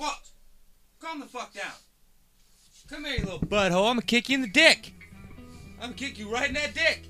What? Calm the fuck down. Come here, you little butthole. I'm gonna kick you in the dick. I'm gonna kick you right in that dick.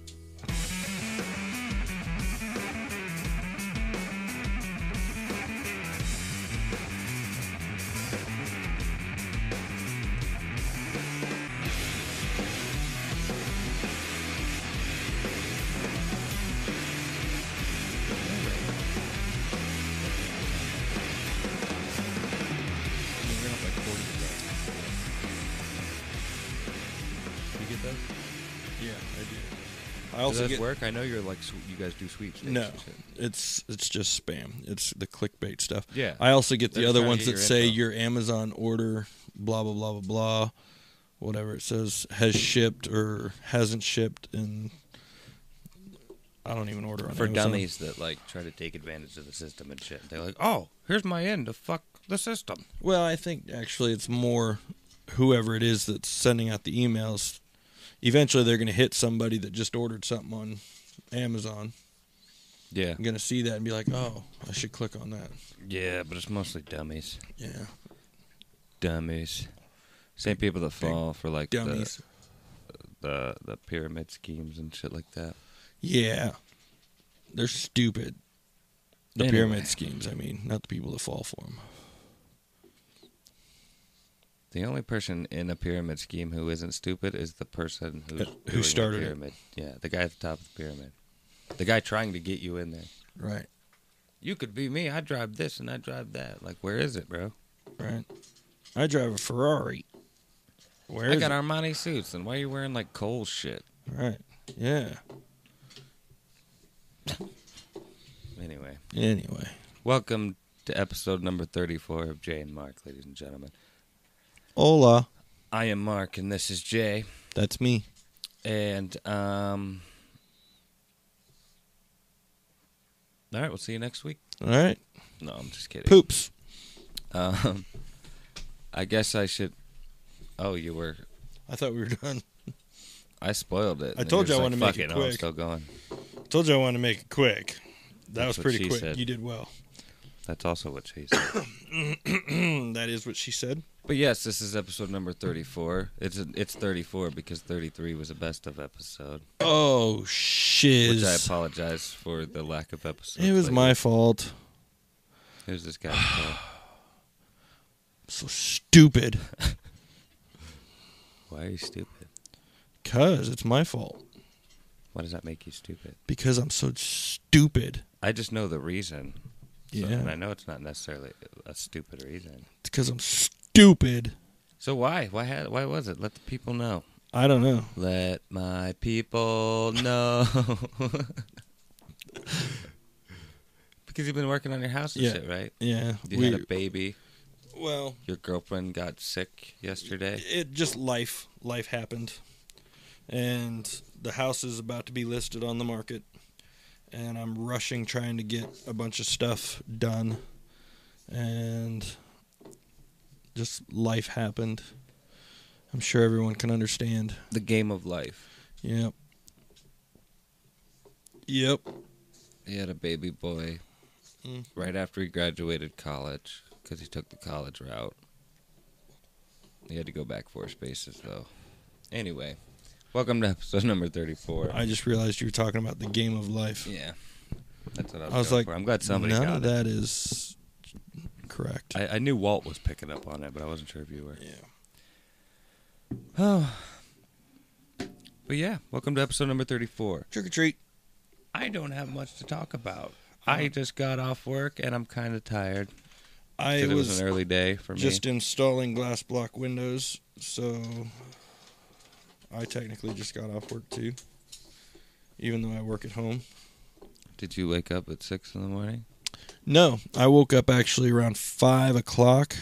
Also get work? I know you're like you guys do sweepstakes. no. It's it's just spam. It's the clickbait stuff. Yeah. I also get They're the other ones that your say info. your Amazon order, blah blah blah blah blah, whatever it says has shipped or hasn't shipped, and I don't even order on for Amazon. dummies that like try to take advantage of the system and shit. They're like, "Oh, here's my end to fuck the system." Well, I think actually it's more whoever it is that's sending out the emails. Eventually, they're going to hit somebody that just ordered something on Amazon. Yeah, I'm going to see that and be like, "Oh, I should click on that." yeah, but it's mostly dummies. Yeah, Dummies. Same people that fall for like the, the the pyramid schemes and shit like that. Yeah, they're stupid. The Anyway. pyramid schemes. I mean, not the people that fall for them. The only person in a pyramid scheme who isn't stupid is the person who's Uh, who started the started it. pyramid. Yeah, the guy at the top of the pyramid. The guy trying to get you in there. Right, You could be me. I drive this and I drive that. Like, where is it, bro? right. I drive a Ferrari. Where I got it? Armani suits, and why are you wearing like Cole shit? Right. Yeah. Anyway, Anyway, welcome to episode number 34 of Jay and Mark, ladies and gentlemen. Hola. I am Mark, and this is Jay. That's me. And, um, all right, we'll see you next week. All right. No, I'm just kidding. Poops. Um, I guess I should. Oh, you were. I thought we were done. I spoiled it. I told you're I wanted to make "Fuck it no, I'm quick." still going. Told you I wanted to make it quick. That That's was pretty quick. said. You did well. That's also what she said. that is what she said. But yes, this is episode number 34. It's it's 34 because 33 was a best of episode. Oh shit! Which I apologize for the lack of episode. It was lately. my fault. Who's this guy? fault? So stupid. Why are you stupid? Cause it's my fault. Why does that make you stupid? Because I'm so stupid. I just know the reason. So- Yeah. and I know it's not necessarily a stupid reason. It's because I'm stupid. So why? Why had? Why was it? Let the people know. I don't know. Let my people know. because you've been working on your house and Yeah. shit, right? Yeah. You we, had a baby. well, Your girlfriend got sick yesterday. it just life. Life happened, and the house is about to be listed on the market, and I'm rushing trying to get a bunch of stuff done, and just life happened. I'm sure everyone can understand. The game of life. Yep. Yep. He had a baby boy Mm. right after he graduated college because he took the college route. He had to go back four spaces though. Anyway, welcome to episode number thirty-four. I just realized you were talking about the game of life. yeah, that's what I was, I was like, for. I'm glad somebody None got of it. that is correct. I, I knew Walt was picking up on it, but I wasn't sure if you were. yeah. Oh. But yeah, welcome to episode number 34. Trick or treat. I don't have much to talk about. Uh-huh. I just got off work and I'm kind of tired. I it was, was an early day for me. just installing glass block windows, so I technically just got off work too, even though I work at home. Did you wake up at 6 in the morning? No, I woke up actually around five o'clock.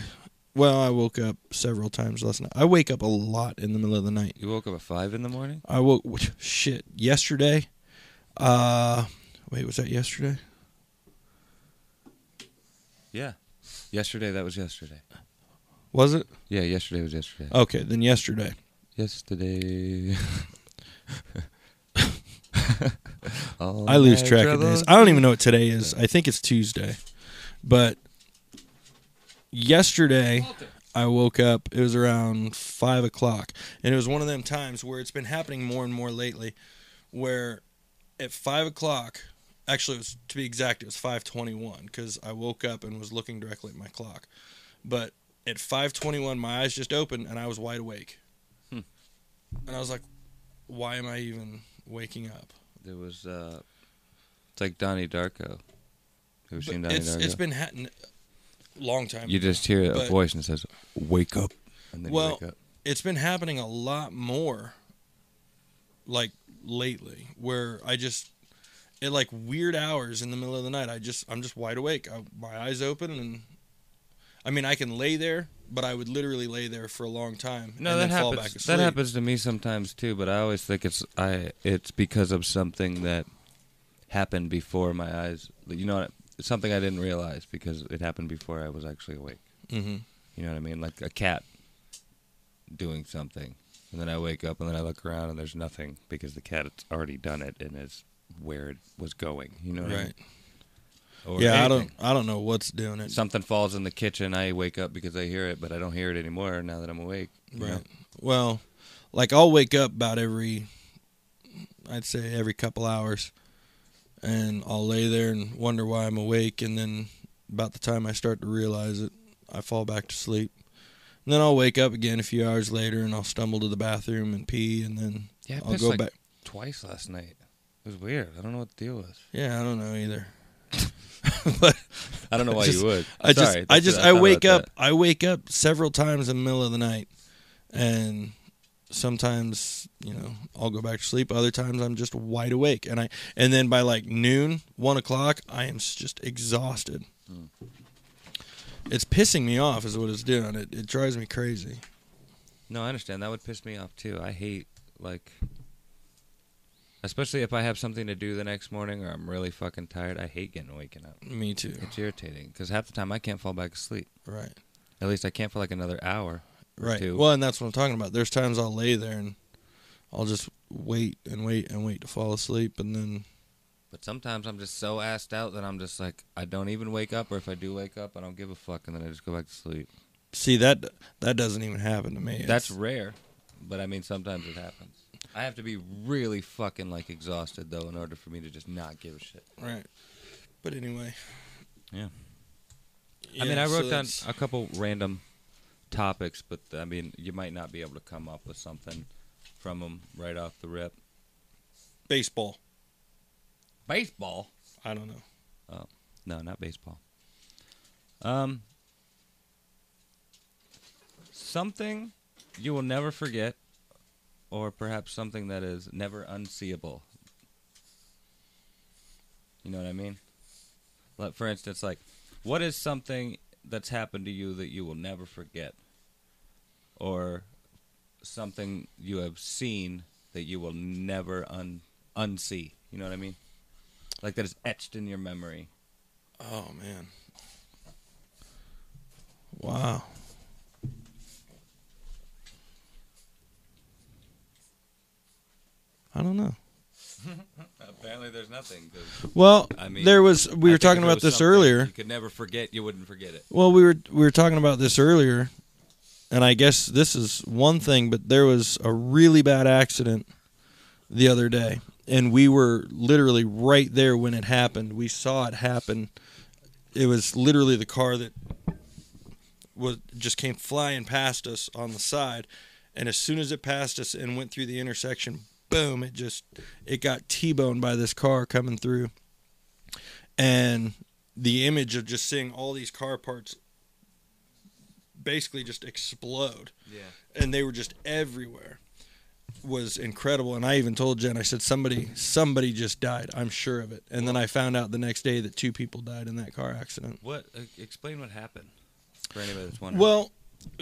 Well, I woke up several times last night. I wake up a lot in the middle of the night. You woke up at 5 in the morning? I woke shit yesterday. Uh, wait, was that yesterday? Yeah. Yesterday, that was yesterday. Was it? Yeah, yesterday was yesterday. Okay, then yesterday. Yesterday. I lose track of days. I don't even know what today is. I think it's Tuesday. But yesterday I woke up. It was around five o'clock, and it was one of them times where it's been happening more and more lately, where at five o'clock, actually, it was to be exact, it was five twenty-one because I woke up and was looking directly at my clock, but at five twenty-one, my eyes just opened and I was wide awake, Hmm. and I was like, "Why am I even waking up?" There was uh, it's like Donnie Darko. Have you seen Donnie it's Darko? it's been happening long time. you just hear a but- voice and it says, "Wake up," and then Well, you wake up. it's been happening a lot more like lately where i just at like weird hours in the middle of the night i just i'm just wide awake I, my eyes open and i mean i can lay there but i would literally lay there for a long time No, and that then fall happens. That happens to me sometimes too. But I always think it's I. It's because of something that happened before my eyes. You know, something I didn't realize because it happened before I was actually awake. hmm You know what I mean? Like a cat doing something, and then I wake up and then I look around and there's nothing because the cat has already done it and is where it was going. You know what I mean? Right Or yeah i don't i don't know what's doing it Something falls in the kitchen. I wake up because I hear it, but I don't hear it anymore now that I'm awake. you know? right well like i'll wake up about every i'd say every couple hours and i'll lay there and wonder why i'm awake and then about the time i start to realize it i fall back to sleep and then i'll wake up again a few hours later and i'll stumble to the bathroom and pee and then Yeah, i'll go like back twice last night. It was weird. I don't know what the deal was. yeah i don't know either but I don't know why just- you would. I just, Sorry, I just, I I wake up, I wake up several times in the middle of the night, and sometimes, you know, I'll go back to sleep. Other times, I'm just wide awake, and I, and then by like noon, one o'clock, I am just exhausted. Hmm. It's pissing me off, is what it's doing. It, it drives me crazy. No, I understand. That would piss me off too. I hate like, especially if I have something to do the next morning or I'm really fucking tired. I hate getting waking up. Me too. It's irritating because half the time I can't fall back asleep. Right. At least I can't for like another hour. or Right. two. Well, and that's what I'm talking about. There's times I'll lay there and I'll just wait and wait and wait to fall asleep, and then But sometimes I'm just so assed out that I'm just like I don't even wake up, or if I do wake up, I don't give a fuck, and then I just go back to sleep. see that that doesn't even happen to me. That's It's- rare, but I mean sometimes it happens. I have to be really fucking like exhausted though in order for me to just not give a shit. Right. But anyway. Yeah. Yeah, I mean, I so wrote down a couple random topics, but I mean, you might not be able to come up with something from them right off the rip. baseball. Baseball? I don't know. Oh No, not baseball. Um, something you will never forget, or perhaps something that is never unseeable. You know what I mean? Like, for instance, like, what is something that's happened to you that you will never forget, or something you have seen that you will never un unsee? You know what I mean? Like that is etched in your memory. Oh man. Wow. I don't know. Apparently, there's nothing. Well, I mean, there was we I were talking about this earlier. You could never forget. You wouldn't forget it. Well, we were we were talking about this earlier, and I guess this is one thing, but there was a really bad accident the other day, and we were literally right there when it happened. We saw it happen. It was literally the car that was just came flying past us on the side, and as soon as it passed us and went through the intersection, boom! It just it got t-boned by this car coming through, and the image of just seeing all these car parts basically just explode Yeah. and they were just everywhere was incredible and i even told jen i said somebody somebody just died i'm sure of it and then i found out the next day that two people died in that car accident What? Uh, explain what happened for anybody that's wondering. well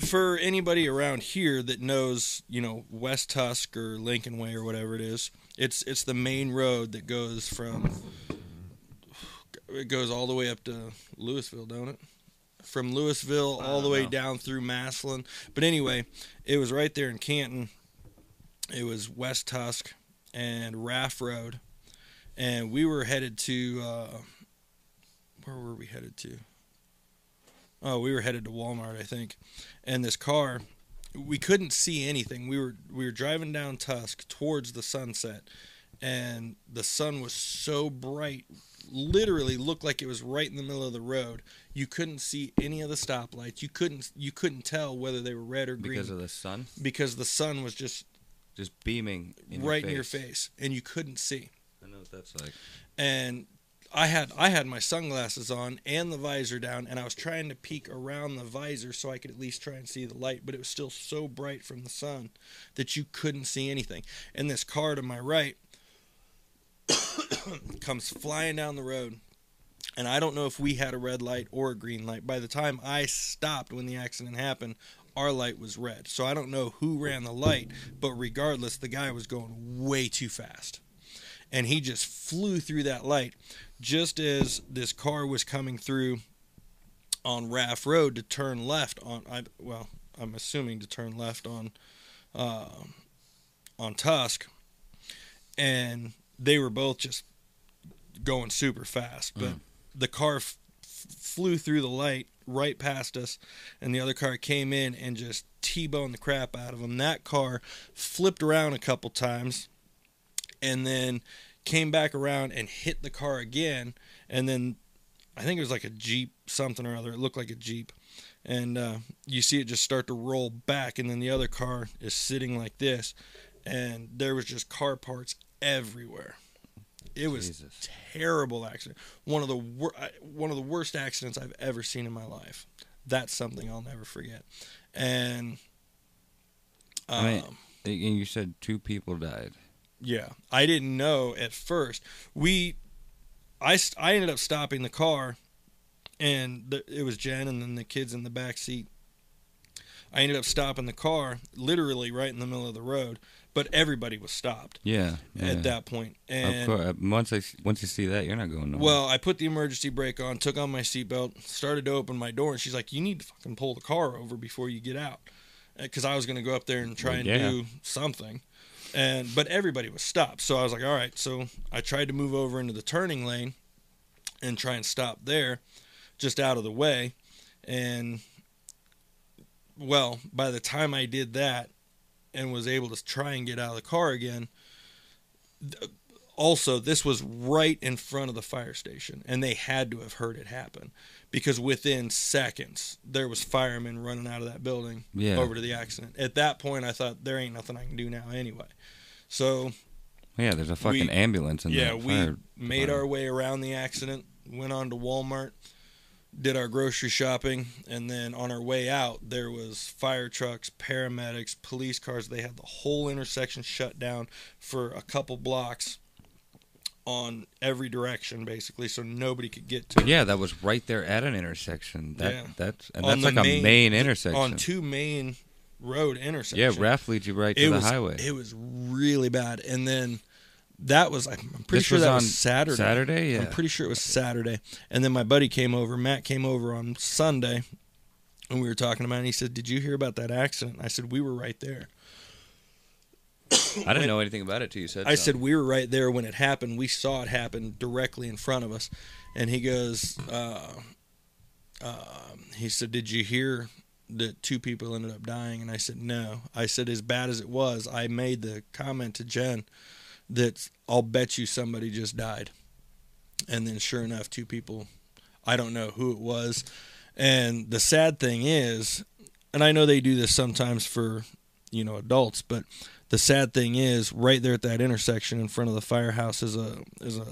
for anybody around here that knows you know west tusk or lincoln way or whatever it is it's it's the main road that goes from it goes all the way up to louisville don't it? From louisville all the way know. down through Massillon. But anyway it was right there in canton. It was west tusk and Raff Road. And we were headed to uh, where were we headed to oh, we were headed to Walmart, I think, and this car, we couldn't see anything. We were we were driving down Tusk towards the sunset, and the sun was so bright, literally looked like it was right in the middle of the road. You couldn't see any of the stoplights. You couldn't you couldn't tell whether they were red or green Because of the sun, because the sun was just just beaming in right your in your face, and you couldn't see. I know what that's like. and I had I had my sunglasses on and the visor down, and I was trying to peek around the visor so I could at least try and see the light, but it was still so bright from the sun that you couldn't see anything. And this car to my right comes flying down the road, and I don't know if we had a red light or a green light. By the time I stopped when the accident happened, our light was red. So I don't know who ran the light, but regardless, the guy was going way too fast and he just flew through that light just as this car was coming through on Raff Road to turn left on I well I'm assuming to turn left on uh, on Tusk and they were both just going super fast but Mm. the car f- flew through the light right past us and the other car came in and just T-boned the crap out of them. that car flipped around a couple times and then came back around and hit the car again and then i think it was like a jeep something or other it looked like a jeep and uh, you see it just start to roll back and then the other car is sitting like this and there was just car parts everywhere it was Jesus. terrible accident one of the wor- one of the worst accidents i've ever seen in my life that's something i'll never forget and um, I mean- And you said two people died. Yeah, I didn't know at first. We, I, I ended up stopping the car, and the, it was Jen and then the kids in the back seat. I ended up stopping the car, literally right in the middle of the road, but everybody was stopped Yeah. yeah. at that point. Of And course. uh, Once I, once you see that, you're not going nowhere. well, I put the emergency brake on, took on my seatbelt, started to open my door, and she's like, "You need to fucking pull the car over before you get out," because I was going to go up there and try Well, and yeah. do something. And but everybody was stopped, so I was like, "All right." So I tried to move over into the turning lane and try and stop there, just out of the way, and well, by the time I did that and was able to try and get out of the car again, also this was right in front of the fire station and they had to have heard it happen because within seconds there was firemen running out of that building Yeah. over to the accident at that point i thought there ain't nothing i can do now anyway so yeah, there's a fucking we- ambulance in there. yeah we fire made our way around the accident went on to walmart did our grocery shopping and then on our way out there was fire trucks paramedics police cars they had the whole intersection shut down for a couple blocks on every direction basically so nobody could get to it. Yeah, that was right there at an intersection. That Yeah. that's and On that's like a main- main intersection. on two main road intersections. yeah, Raff leads you right to it the was highway. it was really bad and then that was i'm pretty This sure was that was saturday Saturday, yeah. I'm pretty sure it was Saturday. And then my buddy came over, Matt came over on Sunday, and we were talking about it. And he said, Did you hear about that accident? I said, We were right there. I didn't know anything about it till you said. I said. We were right there when it happened. We saw it happen directly in front of us. And he goes, uh, uh, He said, Did you hear that two people ended up dying? And I said, No. I said, As bad as it was, I made the comment to Jen that I'll bet you somebody just died. And then sure enough, two people, I don't know who it was. And the sad thing is, and I know they do this sometimes for, you know, adults, but the sad thing is, right there at that intersection in front of the firehouse is a is a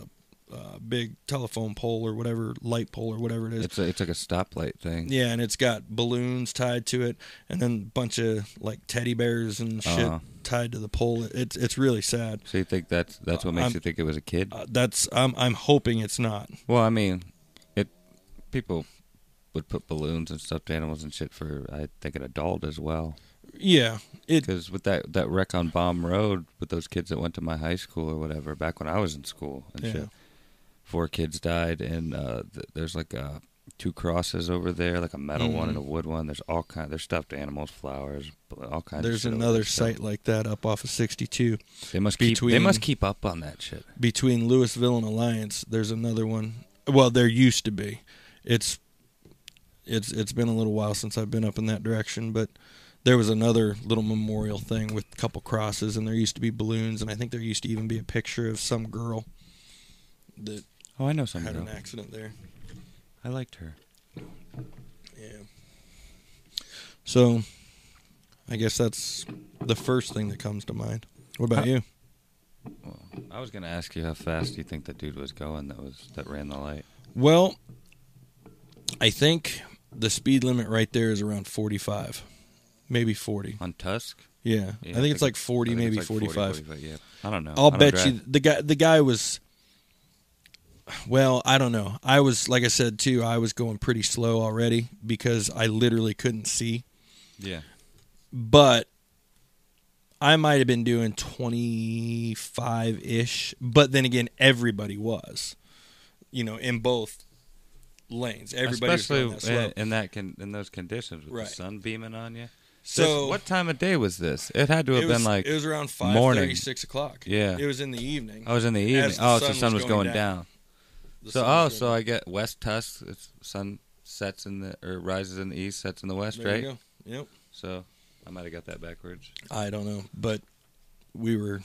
uh, big telephone pole or whatever light pole or whatever it is. it's a, it's like a stoplight thing. Yeah, and it's got balloons tied to it, and then a bunch of like teddy bears and shit Uh-huh. tied to the pole. It's it's really sad. So you think that's that's what makes I'm- you think it was a kid? Uh, that's I'm I'm hoping it's not. well, I mean, it people would put balloons and stuffed animals and shit for I think an adult as well. Yeah, Because with that that wreck on Bomb Road with those kids that went to my high school or whatever back when I was in school and Yeah. shit, four kids died and uh, th- there's like uh, two crosses over there, like a metal one and a Mhm. wood one. There's all kind. There's stuffed animals, flowers, all kinds. there's another site like that up off of 62 They must keep. They must keep up on that shit. between Louisville and Alliance. There's another one. Well, there used to be. It's It's it's been a little while since I've been up in that direction, but there was another little memorial thing with a couple crosses, and there used to be balloons, and I think there used to even be a picture of some girl that Oh, I know some had girl. an accident there. I liked her. Yeah. So, I guess that's the first thing that comes to mind. What about you? Well, I was gonna ask you how fast do you think that dude was going that was that ran the light. Well, I think the speed limit right there is around 45, maybe 40. On Tusk? Yeah, Yeah, I think it's like 40, I maybe like 40, 45. 45, yeah. I don't know. I'll don't bet drive. you the guy the guy was well, I don't know. I was like I said too, I was going pretty slow already because I literally couldn't see. Yeah. But I might have been doing 25-ish, but then again everybody was. You know, in both lanes. Everybody Especially was that in, in that con- in those conditions with Right. the sun beaming on you. So what time of day was this? It had to have it been was, like it was around five morning. thirty, six o'clock. Yeah. It was in the evening. Oh, I was in the evening. the oh, so the sun was was going going down. down. So oh, so I get West Tusk. It's sun sets in the or rises in the east, sets in the west, There right? Yep. So I might have got that backwards, I don't know, but we were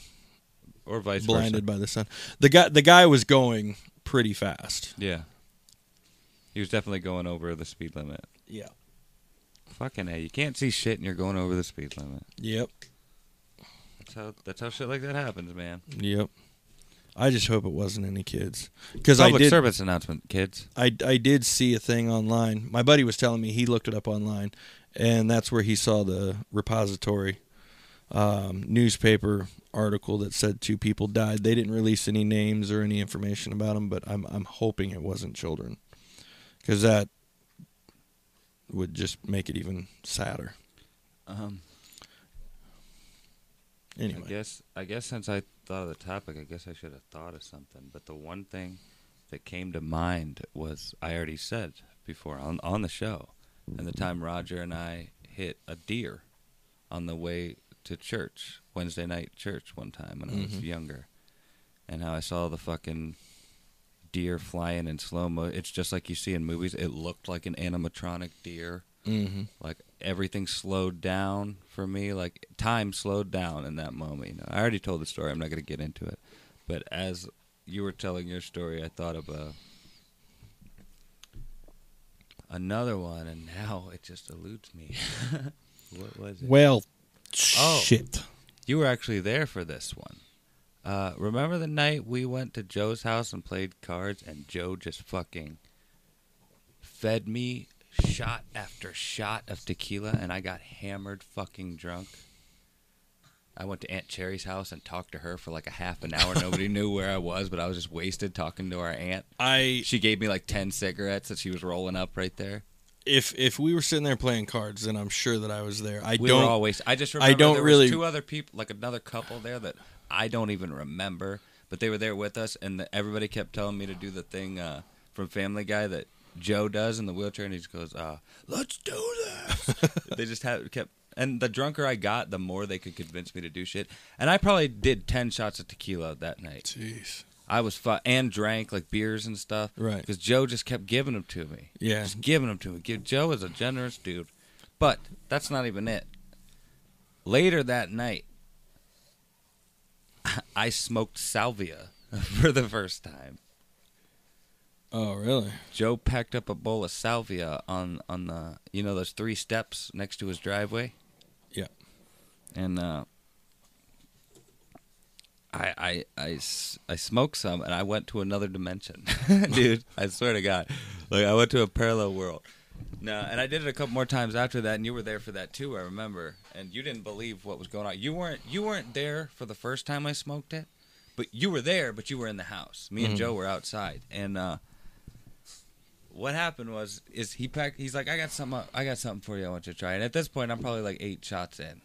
or vice blinded versa. by the sun. The guy the guy was going pretty fast. Yeah, he was definitely going over the speed limit. Yeah. Fucking a, you can't see shit, and you're going over the speed limit. Yep. That's how that's how shit like that happens, man. Yep. I just hope it wasn't any kids because I did. service announcement, kids. I I did see a thing online. My buddy was telling me he looked it up online, and that's where he saw the repository um, newspaper article that said two people died. They didn't release any names or any information about them, but I'm I'm hoping it wasn't children, because that would just make it even sadder. Um, Anyway, I guess I guess since I thought of the topic, I guess I should have thought of something. But the one thing that came to mind was I already said before on on the show, and the time Roger and I hit a deer on the way to church Wednesday night church one time when I was Mhm. younger, and how I saw the fucking deer flying in slow mo. It's just like you see in movies. It looked like an animatronic deer hmm like everything slowed down for me like time slowed down in that moment you know i already told the story i'm not going to get into it but as you were telling your story i thought of a another one and now it just eludes me what was it well, Oh. shit. you were actually there for this one uh, remember the night we went to joe's house and played cards and joe just fucking fed me shot after shot of tequila and I got hammered fucking drunk. I went to Aunt Cherry's house and talked to her for like a half an hour. Nobody knew where I was, but I was just wasted talking to our aunt. I She gave me like 10 cigarettes that she was rolling up right there. if if we were sitting there playing cards, then I'm sure that I was there. I We don't. always. I just remember don't there really- two other people, like another couple there that I don't even remember, but they were there with us, and the, everybody kept telling me to do the thing uh, from Family Guy that Joe does in the wheelchair, and he just goes, uh, "Let's do this." they just had kept, and the drunker I got, the more they could convince me to do shit. And I probably did ten shots of tequila that night. Jeez. I was fu- and drank like beers and stuff, Right. Because Joe just kept giving them to me. Yeah. Just giving them to me. Give- Joe is a generous dude. But that's not even it. Later that night, I smoked salvia for the first time. Oh, really? Joe packed up a bowl of salvia on on the you know those three steps next to his driveway. Yeah. And uh, I, I I I smoked some and I went to another dimension, dude. I swear to God, like I went to a parallel world. No, and I did it a couple more times after that, and you were there for that too. I remember, and you didn't believe what was going on. You weren't you weren't there for the first time I smoked it, but you were there. But you were in the house. Me and Mhm. Joe were outside, and uh, what happened was is he packed. He's like, I got something. I got something for you. I want you to try. And at this point, I'm probably like eight shots in.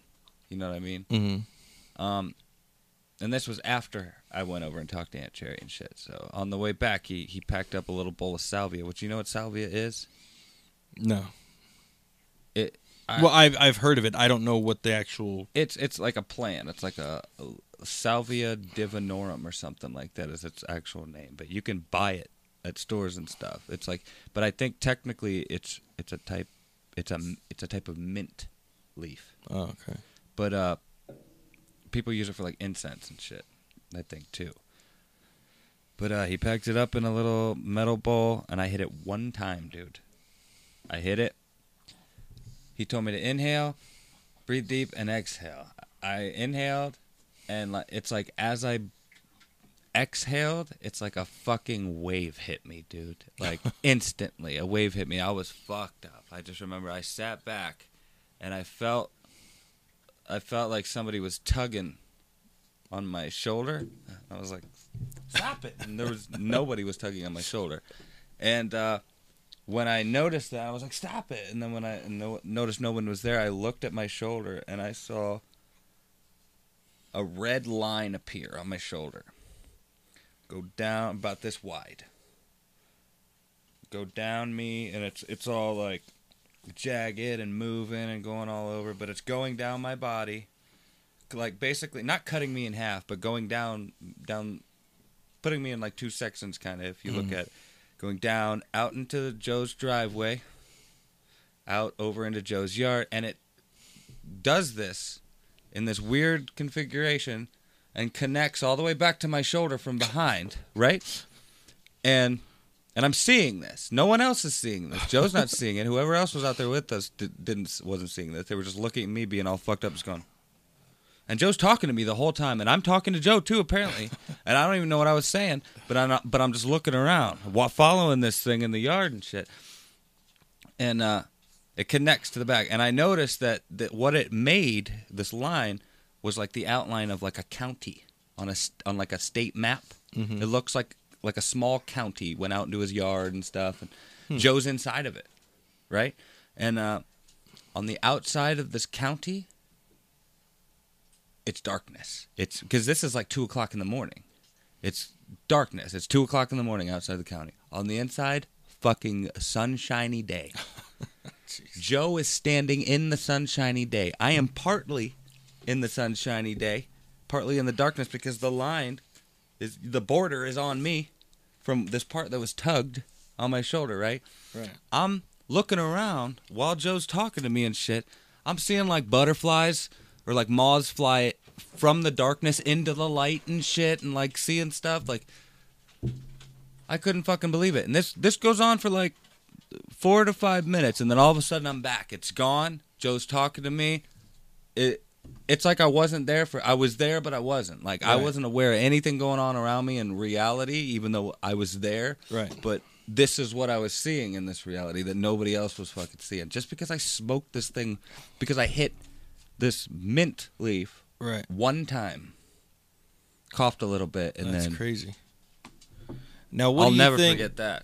You know what I mean? Mm-hmm. Um, and this was after I went over and talked to Aunt Cherry and shit. So on the way back, he he packed up a little bowl of salvia. Which you know what salvia is? No. It. I, well, I've I've heard of it. I don't know what the actual. it's it's like a plant. It's like a, a salvia divinorum or something like that is its actual name. But you can buy it at stores and stuff. It's like, but I think technically it's it's a type it's a it's a type of mint leaf. Oh, okay. But uh people use it for like incense and shit. I think too. But uh he packed it up in a little metal bowl and I hit it one time, dude. I hit it. He told me to inhale, breathe deep and exhale. I inhaled and like it's like as I exhaled, it's like a fucking wave hit me, dude. Like instantly, a wave hit me. I was fucked up. I just remember I sat back and I felt I felt like somebody was tugging on my shoulder. I was like, "Stop it!" And there was nobody was tugging on my shoulder. And uh, when I noticed that, I was like, "Stop it!" And then when I no- noticed no one was there, I looked at my shoulder and I saw a red line appear on my shoulder. Go down about this wide. Go down me, and it's it's all like jagged and moving and going all over, but it's going down my body, like basically not cutting me in half, but going down down, putting me in like two sections, kind of. If you look Mhm. at going down out into Joe's driveway, out over into Joe's yard, and it does this in this weird configuration and connects all the way back to my shoulder from behind, right? And and I'm seeing this. No one else is seeing this. Joe's not seeing it. Whoever else was out there with us di- didn't wasn't seeing this. They were just looking at me being all fucked up, just going. And Joe's talking to me the whole time, and I'm talking to Joe too, apparently. and I don't even know what I was saying, but I'm not, but I'm just looking around, following this thing in the yard and shit. And uh, it connects to the back, and I noticed that that what it made this line was like the outline of like a county on a on like a state map. Mhm. It looks like like a small county went out into his yard and stuff, and Joe's inside of it, right? And uh, on the outside of this county, it's darkness. It's because this is like two o'clock in the morning. It's darkness. It's two o'clock in the morning outside the county. On the inside, fucking sunshiny day. Joe is standing in the sunshiny day. I am partly in the sunshiny day, partly in the darkness because the line is the border is on me from this part that was tugged on my shoulder, right? Right. I'm looking around while Joe's talking to me and shit. I'm seeing like butterflies or like moths fly from the darkness into the light and shit and like seeing stuff like I couldn't fucking believe it. And this this goes on for like 4 to 5 minutes and then all of a sudden I'm back. It's gone. Joe's talking to me. It it's like I wasn't there for I was there but I wasn't. Like I wasn't aware of anything going on around me in reality even though I was there Right. but this is what I was seeing in this reality that nobody else was fucking seeing. Just because I smoked this thing, because I hit this mint leaf Right. one time, coughed a little bit, and That's then crazy. Now, what I'll do you never think? forget that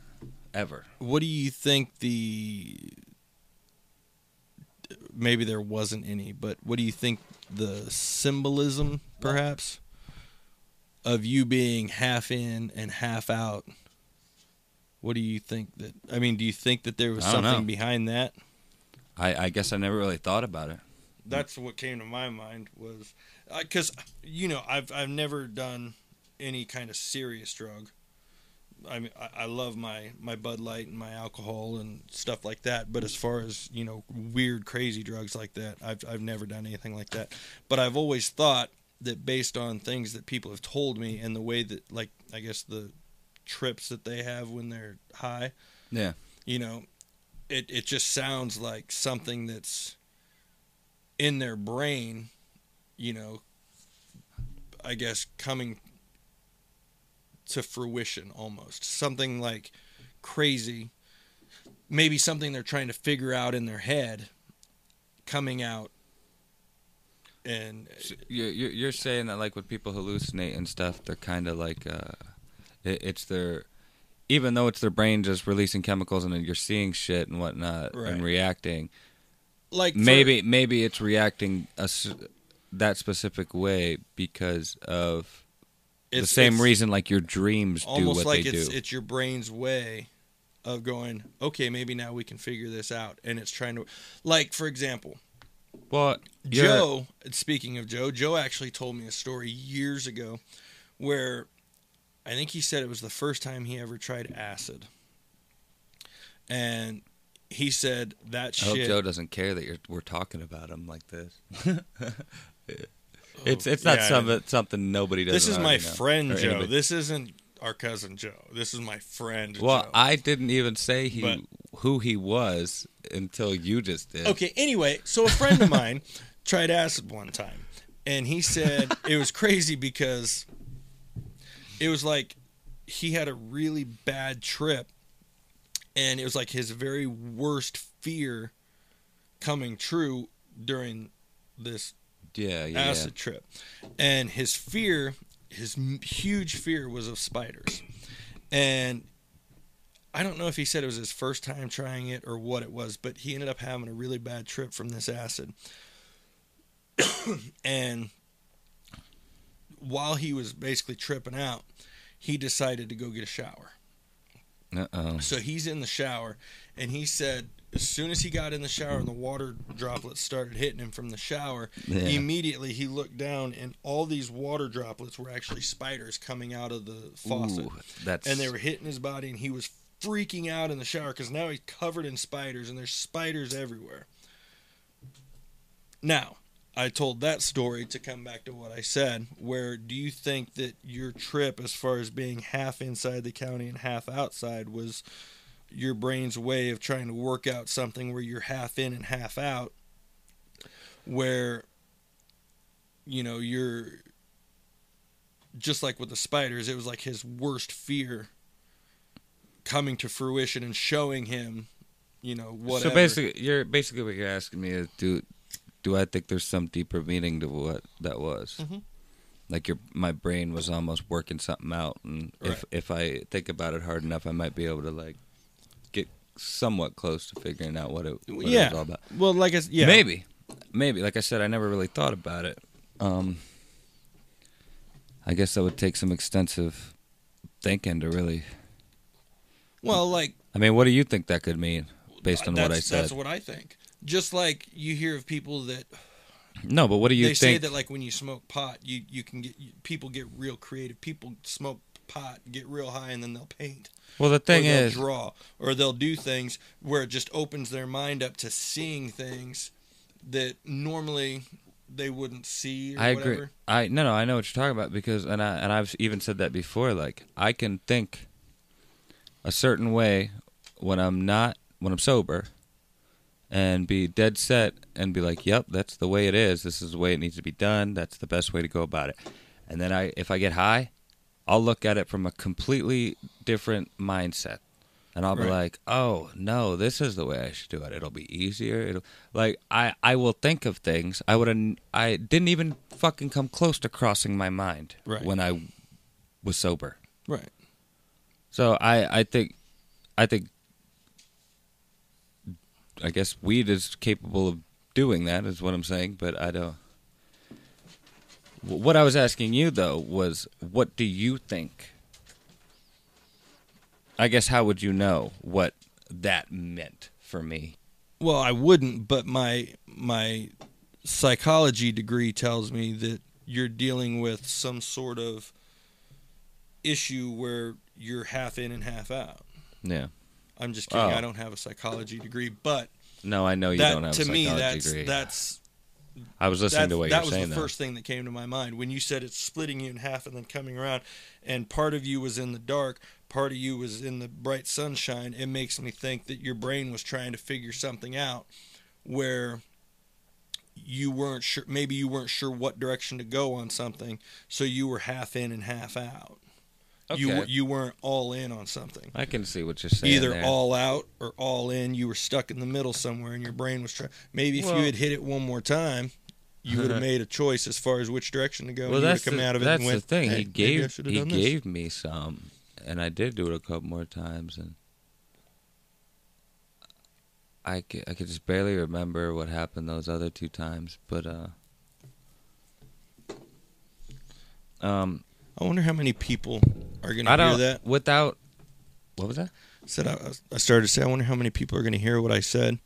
ever. What do you think the? Maybe there wasn't any, but what do you think the symbolism, perhaps, of you being half in and half out? What do you think that? I mean, do you think that there was something know. behind that? I, I guess I never really thought about it. That's what came to my mind was because you know I've I've never done any kind of serious drug. I mean I, I love my my Bud Light and my alcohol and stuff like that, but as far as you know weird crazy drugs like that, I've I've never done anything like that. But I've always thought that based on things that people have told me and the way that like I guess the trips that they have when they're high, Yeah. you know, it it just sounds like something that's in their brain, you know, I guess coming to fruition almost. Something like crazy, maybe something they're trying to figure out in their head coming out and So you're, saying that like when people hallucinate and stuff, they're kind of like uh, it, it's their even though it's their brain just releasing chemicals and then you're seeing shit and whatnot Right. and reacting. Like for- maybe maybe it's reacting a that specific way because of the same reason like your dreams do almost what like they it's do. it's your brain's way of going okay maybe now we can figure this out and it's trying to like for example well, Joe, speaking of Joe, Joe actually told me a story years ago where I think he said it was the first time he ever tried acid. And he said that I hope shit. Joe doesn't care that you're, we're talking about him like this. it's it's not Yeah, I something something nobody does. this is my friend Joe. This isn't our cousin Joe. This is my friend well, Joe. I didn't even say he But- who he was until you just did. Okay, anyway, so a friend of mine tried acid one time, and he said it was crazy because it was like he had a really bad trip, and it was like his very worst fear coming true during this Yeah, yeah. acid trip. And his fear, his huge fear was of spiders. And I don't know if he said it was his first time trying it or what it was, but he ended up having a really bad trip from this acid. and while he was basically tripping out, he decided to go get a shower. Uh oh. So he's in the shower, and he said as soon as he got in the shower and the water droplets started hitting him from the shower, Yeah. immediately he looked down, and all these water droplets were actually spiders coming out of the faucet, Ooh, that's and they were hitting his body, and he was freaking out in the shower because now he's covered in spiders, and there's spiders everywhere. Now, I told that story to come back to what I said. Where do you think that your trip, as far as being half inside the county and half outside, was your brain's way of trying to work out something where you're half in and half out? Where, you know, you're just like with the spiders, it was like his worst fear coming to fruition and showing him, you know, whatever. So basically, you're basically what you're asking me is do do I think there's some deeper meaning to what that was? Mhm. Like your my brain was almost working something out, and Right. if if I think about it hard enough, I might be able to like get somewhat close to figuring out what it, what it Yeah. was all about. well, like I yeah, Maybe, maybe. Like I said, I never really thought about it. Um, I guess that would take some extensive thinking to really. Well, like I mean, what do you think that could mean based on what I said? That's what I think. Just like you hear of people that no, but what do you they say that like when you smoke pot, you you can get you, people get real creative. People smoke pot, get real high, and then they'll paint. well, the thing or is, draw, or they'll do things where it just opens their mind up to seeing things that normally they wouldn't see. Or I whatever. agree. I no no I know what you're talking about because and I and I've even said that before. Like I can think a certain way when I'm not when I'm sober, and be dead set and be like, "Yep, that's the way it is. This is the way it needs to be done. That's the best way to go about it." And then I if I get high, I'll look at it from a completely different mindset. And I'll be Right. like, "Oh no, this is the way I should do it. It'll be easier. It'll like I I will think of things I would I didn't even fucking come close to crossing my mind Right. when I was sober. Right. So I I think I think I guess weed is capable of doing that is what I'm saying, but I don't What I was asking you though was what do you think? I guess how would you know what that meant for me? Well, I wouldn't, but my my psychology degree tells me that you're dealing with some sort of issue where you're half in and half out. Yeah. I'm just kidding. Oh. I don't have a psychology degree, but No, I know you that don't have to a me psychology that's degree. that's I was listening to what that was saying the though. first thing that came to my mind when you said it's splitting you in half and then coming around and part of you was in the dark part of you was in the bright sunshine it makes me think that your brain was trying to figure something out where you weren't sure maybe you weren't sure what direction to go on something so you were half in and half out Okay. you weren't all in on something I can see what you're saying. either there. all out or all in. You were stuck in the middle somewhere, and your brain was trying. Maybe if Well- you had hit it one more time, you would have made a choice as far as which direction to go. Well, and that's the, out of it that's went. the thing. "Hey, he gave he done this." gave me some, and I did do it a couple more times, and I ca- I could just barely remember what happened those other two times, but uh, um, I wonder how many people are going to hear that. without what was that? Said I, I started to say, I wonder how many people are going to hear what I said.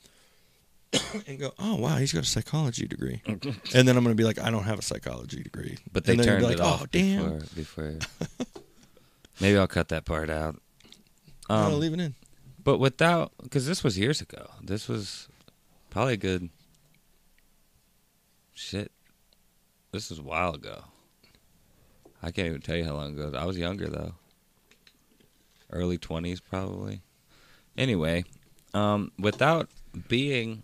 and go, oh wow, he's got a psychology degree, and then I'm going to be like, I don't have a psychology degree. But they turned you'll it like, off Oh damn! before before. Maybe I'll cut that part out. no, Um, leave it in. But without, because this was years ago. This was probably a good. Shit. This was a while ago. I can't even tell you how long ago. I was younger though. Early twenties probably. Anyway, um, without being,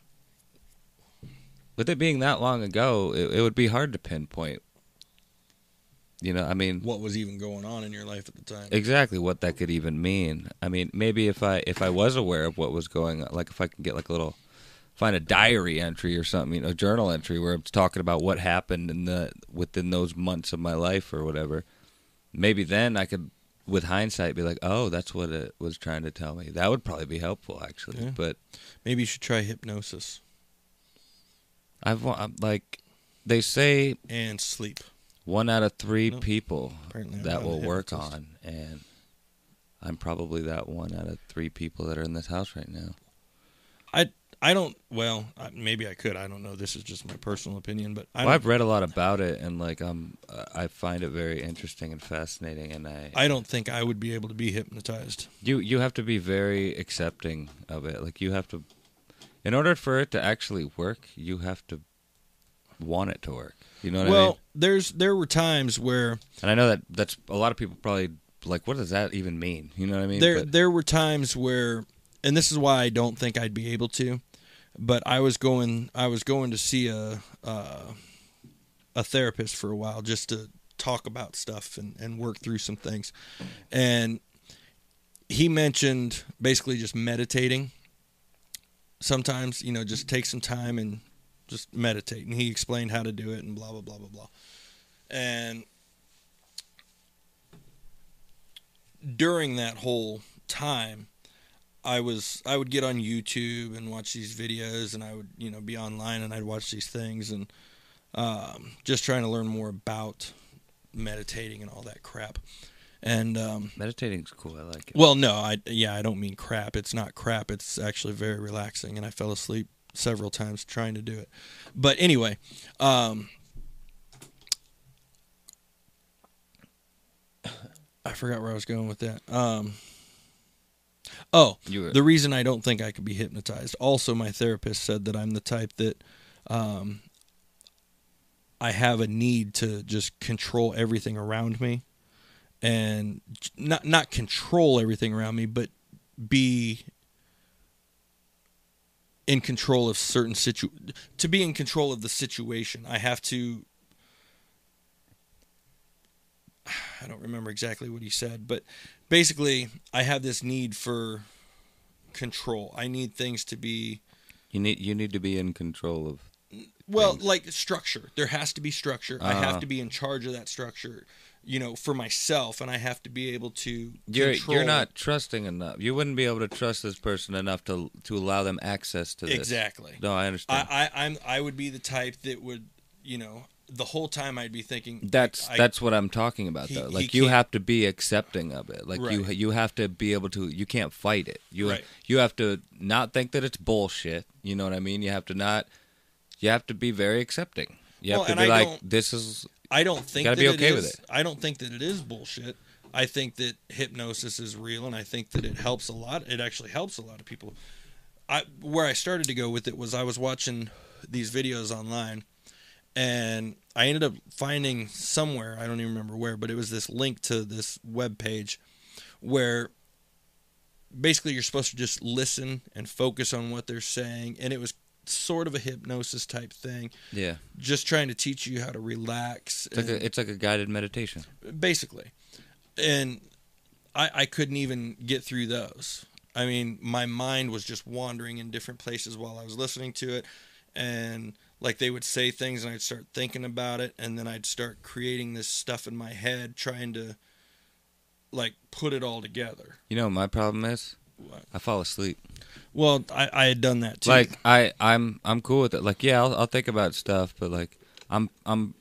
with it being that long ago, it, it would be hard to pinpoint. You know, I mean, What was even going on in your life at the time? exactly what that could even mean. I mean, maybe if I if I was aware of what was going on, like if I can get like a little find a diary entry or something, you know, a journal entry where I'm talking about what happened in the within those months of my life or whatever. Maybe then I could with hindsight be like, "Oh, that's what it was trying to tell me." That would probably be helpful actually. Yeah. But Maybe you should try hypnosis I've I'm like they say and sleep. one out of 3 No. people Apparently, that will work on and I'm probably that one out of 3 people that are in this house right now. I don't. Well, maybe I could. I don't know. This is just my personal opinion, but I well, I've read a lot about it, and like um, I find it very interesting and fascinating. And I, I don't think I would be able to be hypnotized. you you have to be very accepting of it. Like you have to, in order for it to actually work, you have to want it to work. You know what I mean? well, there's there were times where And I know that that's a lot of people probably like, what does that even mean? You know what I mean? there But- there were times where, and this is why I don't think I'd be able to. But I was going I was going to see a a therapist for a while just to talk about stuff and, and work through some things, and he mentioned basically just meditating. Sometimes you know just take some time and just meditate, and he explained how to do it and blah blah blah blah blah, and during that whole time I was I would get on YouTube and watch these videos and I would you know be online and I'd watch these things and um, just trying to learn more about meditating and all that crap and um, meditating's cool. I like it. well no I yeah I don't mean crap it's not crap it's actually very relaxing and I fell asleep several times trying to do it but anyway um, I forgot where I was going with that um, oh were, the reason I don't think I could be hypnotized. Also, my therapist said that I'm the type that um, I have a need to just control everything around me, and not not control everything around me, but be in control of certain situ. To be in control of the situation, I have to. I don't remember exactly what he said, but basically, I have this need for control. I need things to be you need you need to be in control of. well, Things. like structure. There has to be structure. I have Uh-huh. to be in charge of that structure, you know, for myself, and I have to be able to. You're control you're not trusting enough. You wouldn't be able to trust this person enough to to allow them access to this. exactly. No, I understand. I, I I'm I would be the type that would you know the whole time I'd be thinking That's I- that's what I'm talking about He- though. Like you have to be accepting of it. Like you Right. you have to be able to you can't fight it. You Right. you have to not think that it's bullshit. You know what I mean? You have to not you have to be very accepting. You have Well, to be I like this is I don't think gotta that be it okay with is- it. I don't think that it is bullshit. I think that hypnosis is real, and I think that it helps a lot. It actually helps a lot of people. I where I started to go with it was I was watching these videos online, and I ended up finding somewhere I don't even remember where, but it was this link to this web page where basically you're supposed to just listen and focus on what they're saying, and it was sort of a hypnosis type thing yeah. just trying to teach you how to relax It's like a, it's like a guided meditation. basically and I, I couldn't even get through those i mean my mind was just wandering in different places while i was listening to it and like they would say things and i'd start thinking about it and then i'd start creating this stuff in my head trying to like put it all together You know what my problem is? What? I fall asleep. well i, I had done that too Like I I'm I'm cool with it. Like yeah, I'll I'll think about stuff, but like I'm I'm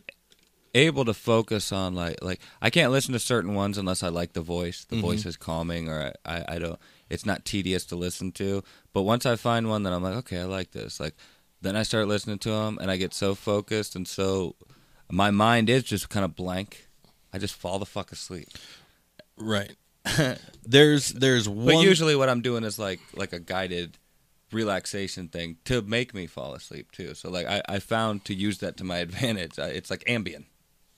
able to focus on like like I can't listen to certain ones unless I like the voice. The Mhm. voice is calming or I, I I don't it's not tedious to listen to. But once I find one that I'm like, okay, I like this. Like then I start listening to them and I get so focused and so my mind is just kind of blank. I just fall the fuck asleep. right there's there's one. But usually, what I'm doing is like like a guided relaxation thing to make me fall asleep too. So like I, I found to use that to my advantage. I, it's like Ambien,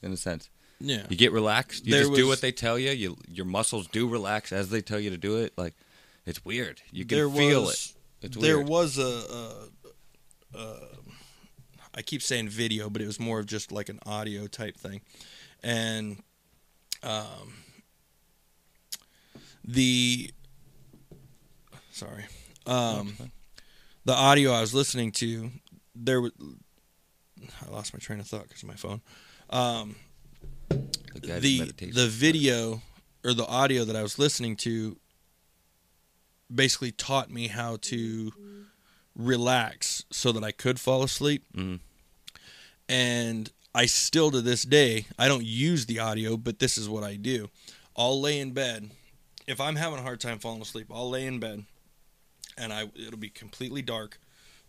in a sense. yeah. You get relaxed. You There just do what they tell you. You your muscles do relax as they tell you to do it. Like it's weird. You can feel was, it. It's there weird. was a, a, a I keep saying video, but it was more of just like an audio type thing, and um, the sorry, um, the audio I was listening to, there was I lost my train of thought because of my phone. Um, the the the video or the audio that I was listening to basically taught me how to relax so that I could fall asleep. Mhm. And I still to this day I don't use the audio, but this is what I do. I'll lay in bed. If I'm having a hard time falling asleep, I'll lay in bed and I it'll be completely dark.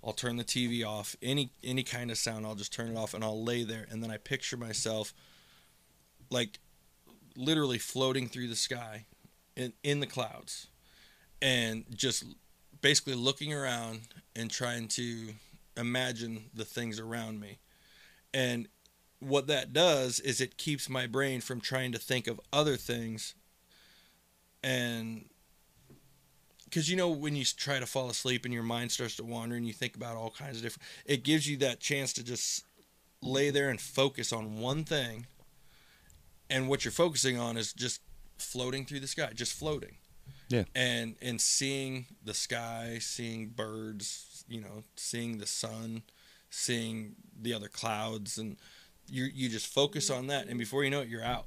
I'll turn the TV off. Any any kind of sound, I'll just turn it off and I'll lay there and then I picture myself like literally floating through the sky in in the clouds and just basically looking around and trying to imagine the things around me. And what that does is it keeps my brain from trying to think of other things. And because you know when you try to fall asleep and your mind starts to wander and you think about all kinds of different it gives you that chance to just lay there and focus on one thing. And what you're focusing on is just floating through the sky just floating Yeah. and and seeing the sky seeing birds you know seeing the sun seeing the other clouds and you you just focus on that and before you know it you're out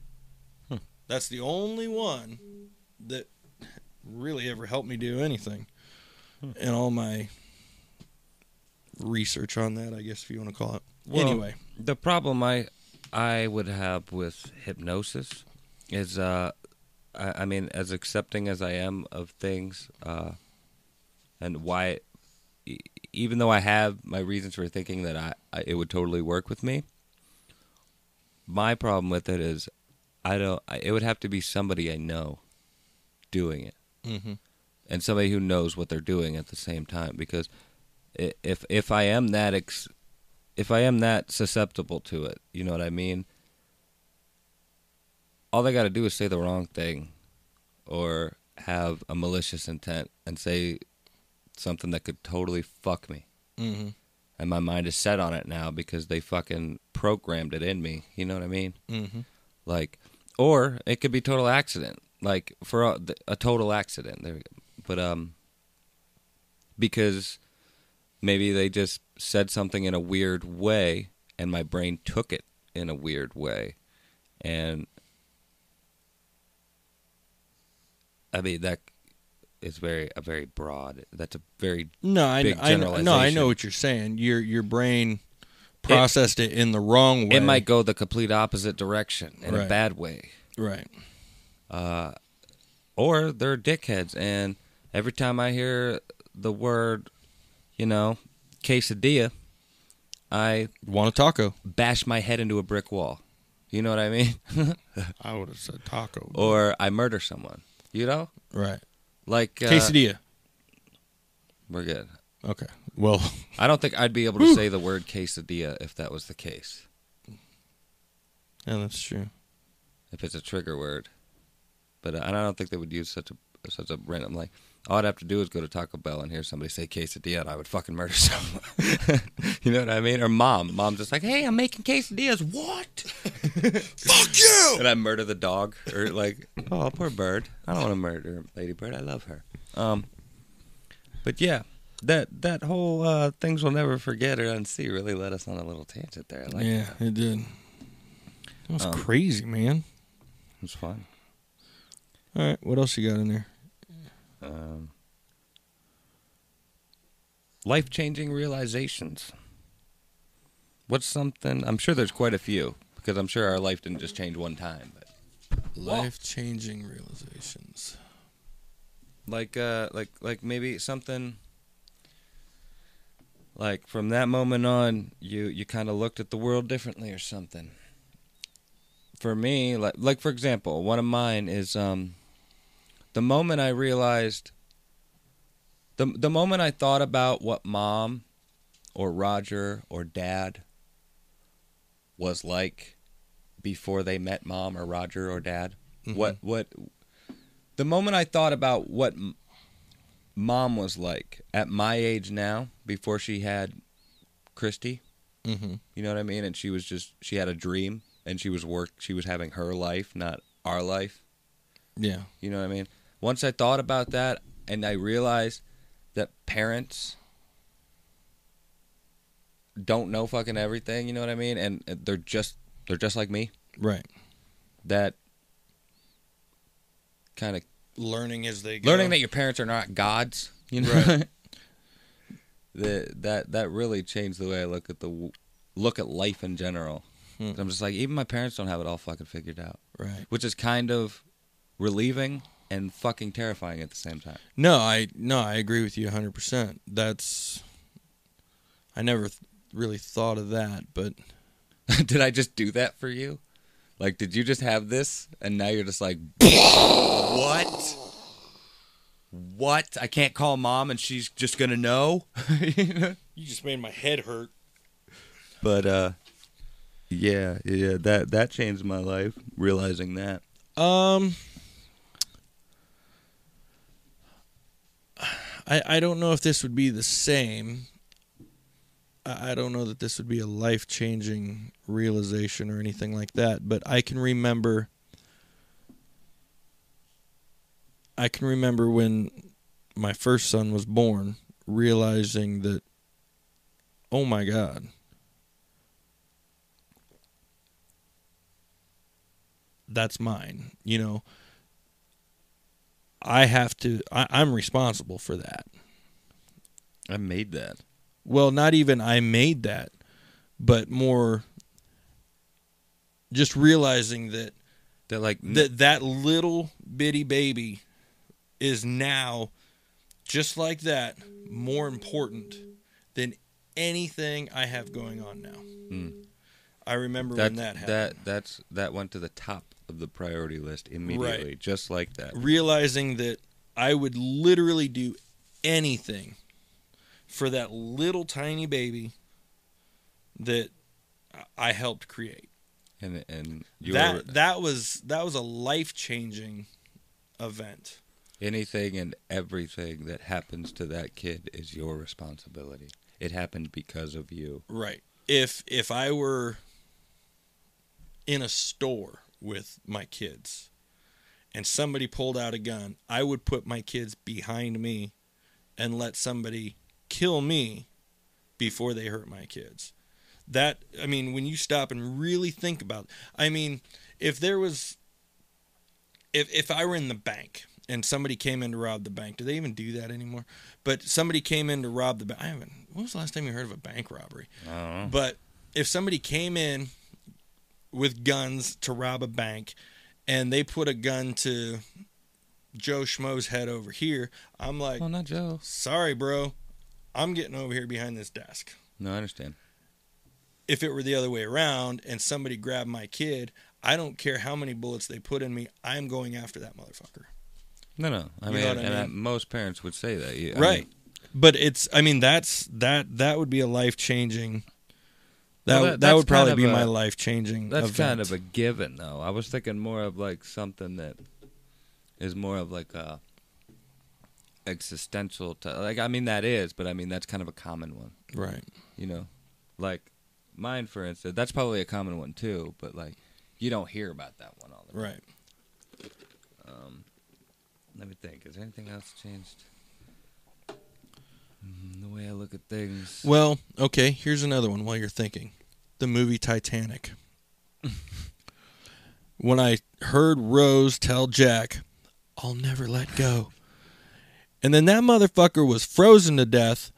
Hmm. that's the only one that really ever helped me do anything Hmm. in all my research on that i guess if you want to call it Well, anyway the problem I I would have with hypnosis is uh I, I mean as accepting as I am of things uh and why e- even though I have my reasons for thinking that I, I it would totally work with me my problem with it is I don't I, it would have to be somebody I know doing it mm-hmm. and somebody who knows what they're doing at the same time because if if I am that ex- if I am that susceptible to it, you know what I mean? All they got to do is say the wrong thing or have a malicious intent and say something that could totally fuck me. Mm-hmm. And my mind is set on it now because they fucking programmed it in me. You know what I mean? Mm-hmm. like or it could be total accident like for a, a total accident there we go but um because maybe they just said something in a weird way and my brain took it in a weird way and i mean that is very a very broad that's a very No, I, big I. No, I know what you're saying. Your your brain processed it, in the wrong way. it might go the complete opposite direction in a bad way right. uh, or they're dickheads. And every time I hear the word, you know, quesadilla, I Want a taco? bash my head into a brick wall. You know what I mean? I would have said taco. or I murder someone. You know, right. like uh, Quesadilla. We're good. Okay. Well, I don't think I'd be able to say the word quesadilla if that was the case. yeah, that's true. If it's a trigger word, but uh, I don't think they would use such a such a random like. All I'd have to do is go to Taco Bell and hear somebody say quesadilla, and I would fucking murder someone. you know what I mean? Or mom, mom's just like, "Hey, I'm making quesadillas." What? Fuck you! and I murder the dog, or like, oh, poor bird. I don't want to murder Lady Bird. I love her. Um, but yeah, that that whole uh, things we'll never forget or unsee really led us on a little tangent there. I like yeah, that. it did. That was Um, crazy, man. It was fun. All right, what else you got in there? Um, Life changing realizations. What's something? I'm sure there's quite a few because I'm sure our life didn't just change one time. But Life changing realizations. like, uh, like, like maybe something. Like from that moment on, you you kind of looked at the world differently or something. For me, like like for example, one of mine is um. The moment I realized the the moment I thought about what mom or Roger or dad was like before they met mom or Roger or dad, what what the moment I thought about what mom was like at my age now before she had Christy, Mm-hmm. you know what I mean? And she was just she had a dream and she was work she was having her life, not our life. Yeah. You know what I mean? Once I thought about that and I realized that parents don't know fucking everything, you know what I mean? And they're just they're just like me. Right. That kind of Learning as they go. learning that your parents are not gods, you know. Right. that that that really changed the way I look at the look at life in general. Hmm. I'm just like even my parents don't have it all fucking figured out, Right. which is kind of relieving and fucking terrifying at the same time. No, I no, I agree with you 100%. That's I never th- really thought of that, but did I just do that for you? Like, did you just have this and now you're just like, what? What? I can't call mom and she's just gonna know. You know? you just made my head hurt. But uh, yeah, yeah, that that changed my life. Realizing that. Um I I don't know if this would be the same. I I don't know that this would be a life changing realization or anything like that, but I can remember I can remember when my first son was born realizing that oh my god that's mine you know i have to I, i'm responsible for that I made that. well not even i made that but more just realizing that That like that that little bitty baby is now just like that more important than anything I have going on now. Mm. I remember that when that happened. that that's that went to the top of the priority list immediately, just like that. Realizing that I would literally do anything for that little tiny baby that I helped create. And and you that that was that was a life changing event. anything and everything that happens to that kid is your responsibility. It happened because of you. Right. If if I were in a store with my kids and somebody pulled out a gun, I would put my kids behind me and let somebody kill me before they hurt my kids. That I mean, when you stop and really think about I mean, if there was if if I were in the bank and somebody came in to rob the bank, do they even do that anymore? But somebody came in to rob the bank. I haven't. When was the last time you heard of a bank robbery? I don't know. But if somebody came in with guns to rob a bank and they put a gun to Joe Schmo's head over here, I'm like, Oh, not Joe. sorry, bro. I'm getting over here behind this desk. No, I understand. If it were the other way around and somebody grabbed my kid, I don't care how many bullets they put in me, I'm going after that motherfucker. No, no. I You mean, know what I and I- most parents would say that. You- I right. mean, but it's I mean that's that that would be a life changing that Well, that- that, would probably be a- my life changing that's kind of a given, though. I was thinking more of like something that is more of like a existential. T- like, I mean, that is, but I mean, that's kind of a common one. right. You know, like mine, for instance. That's probably a common one too. But like, you don't hear about that one all the time. Right. Um, let me think. Has anything else changed? Mm, the way I look at things. Well, okay, here's another one while you're thinking. The movie Titanic. when I heard Rose tell Jack, I'll never let go. And then that motherfucker was frozen to death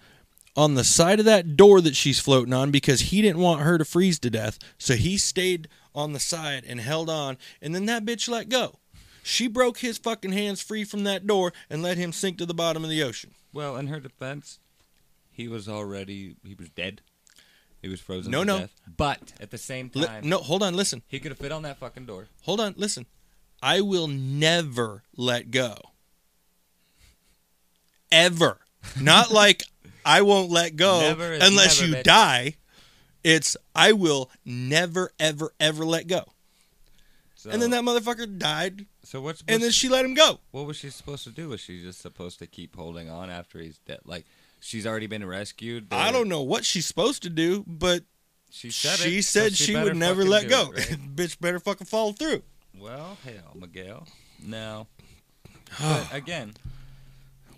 on the side of that door that she's floating on because he didn't want her to freeze to death. So he stayed on the side and held on. And then that bitch let go. She broke his fucking hands free from that door and let him sink to the bottom of the ocean. Well, in her defense, he was already he was dead. He was frozen. No, no. death. But at the same Li- time, no, hold on, listen. he could have fit on that fucking door. hold on, listen. I will never let go. ever. Not like I won't let go unless never, you bitch. die. It's I will never, ever, ever let go. So, And then that motherfucker died, So what's, and then she let him go. what was she supposed to do? Was she just supposed to keep holding on after he's dead? Like she's already been rescued. I don't know what she's supposed to do, but She said she it, so said she, would never let go. it, right? Bitch better fucking follow through. well, hell, Miguel. No. But again,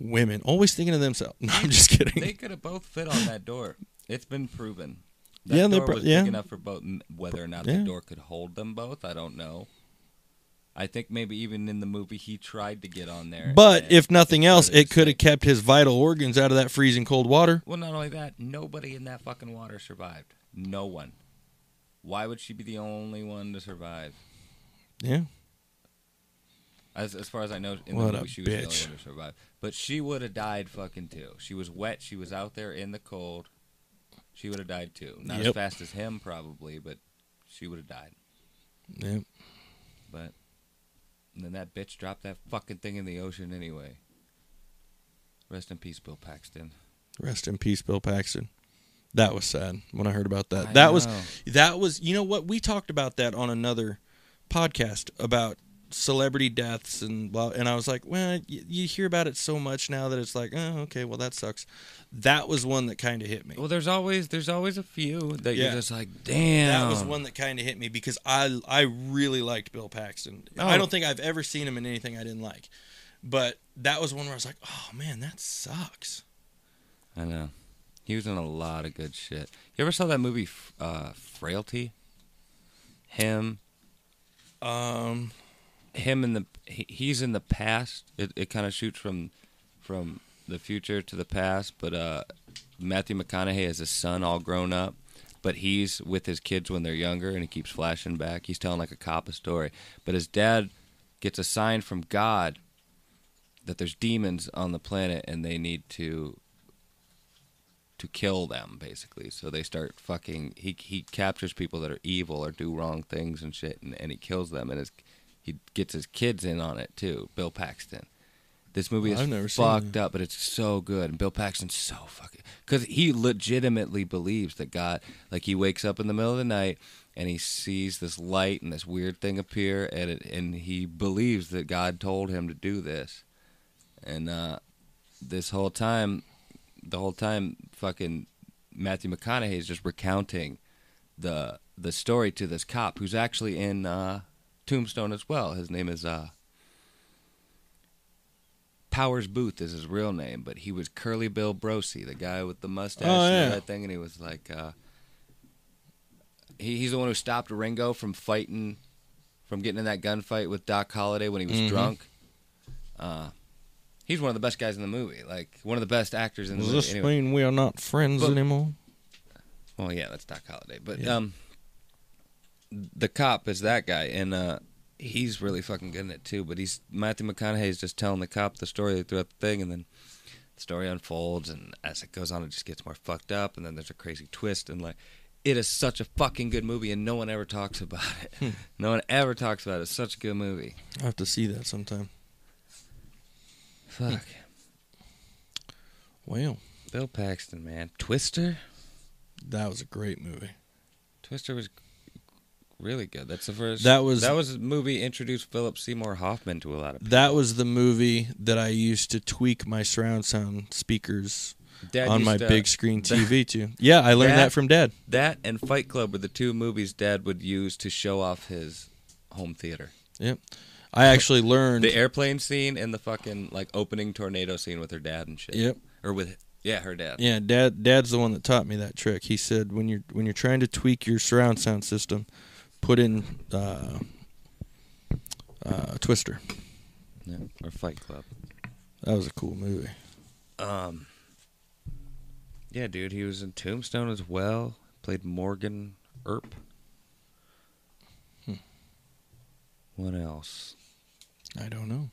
Women always thinking of themselves. No, I'm just kidding. they could have both fit on that door. It's been proven. That Yeah, they door pro- was yeah. big enough for both. Whether or not Yeah. the door could hold them both, I don't know. I think maybe even in the movie he tried to get on there. But if nothing else, it could have kept his vital organs out of that freezing cold water. Well, not only that, nobody in that fucking water survived. No one. Why would she be the only one to survive? Yeah. As as far as I know, in What the movie, she was the only one to survive. But she would have died fucking too. She was wet. She was out there in the cold. She would have died too. Not as fast as him, probably, but she would have died. Yeah. But and then that bitch dropped that fucking thing in the ocean anyway. Rest in peace, Bill Paxton. Rest in peace, Bill Paxton. That was sad when I heard about that. I that was that was you know what we talked about that on another podcast about celebrity deaths and blah and I was like, well, you, you hear about it so much now that it's like, oh, okay, well that sucks. That was one that kind of hit me. Well, there's always there's always a few that Yeah. you're just like, damn. That was one that kind of hit me because I I really liked Bill Paxton. I Oh. don't think I've ever seen him in anything I didn't like, but that was one where I was like, oh man, that sucks. I know. He was in a lot of good shit. You ever saw that movie, uh, Frailty? Him, Um, him in the he, he's in the past. It it kind of shoots from from the future to the past, but uh, Matthew McConaughey has his son all grown up, but he's with his kids when they're younger, and he keeps flashing back. He's telling like a cop a story, but his dad gets a sign from God that there's demons on the planet, and they need to to kill them basically so they start fucking he he captures people that are evil or do wrong things and shit and, and he kills them and his he gets his kids in on it too bill paxton. This movie is I've never fucked up but it's so good and bill paxton's so fucking because he legitimately believes that god like he wakes up in the middle of the night and he sees this light and this weird thing appear and it, and he believes that god told him to do this. And uh this whole time the whole time fucking Matthew McConaughey is just recounting the the story to this cop who's actually in uh, Tombstone as well. His name is uh, Powers Boothe is his real name, but he was Curly Bill Brocius, the guy with the mustache Oh, and that thing, and he was like uh, he, he's the one who stopped Ringo from fighting from getting in that gunfight with Doc Holliday when he was Mhm. drunk. Uh, he's one of the best guys in the movie, like one of the best actors in the does movie. this Anyway. mean we are not friends But- anymore? Well, yeah, that's Doc Holliday, but Yeah. um, the cop is that guy, and uh, he's really fucking good in it too. But he's Matthew McConaughey is just telling the cop the story throughout the thing, and then the story unfolds, and as it goes on, it just gets more fucked up, and then there's a crazy twist, and like. It is such a fucking good movie, and no one ever talks about it. Hmm. No one ever talks about it. It's such a good movie. I have to see that sometime. Fuck. Well, Bill Paxton, man. Twister? that was a great movie. Twister was really good. That's the first. That was- that was a movie introduced Philip Seymour Hoffman to a lot of people. That was the movie that I used to tweak my surround sound speakers Dad on my to- big uh, screen TV to. Yeah, I learned that, That- from Dad. That and Fight Club were the two movies Dad would use to show off his home theater. Yep. I actually learned. The airplane scene and the fucking like opening tornado scene with her dad and shit. Yep. Or with yeah, her dad. Yeah, Dad. Dad's the one that taught me that trick. He said when you're when you're trying to tweak your surround sound system, put in uh, uh, Twister. Yeah, Or Fight Club. That was a cool movie. Um. Yeah, dude, he was in Tombstone as well. Played Morgan Earp. Hmm. What else? I don't know.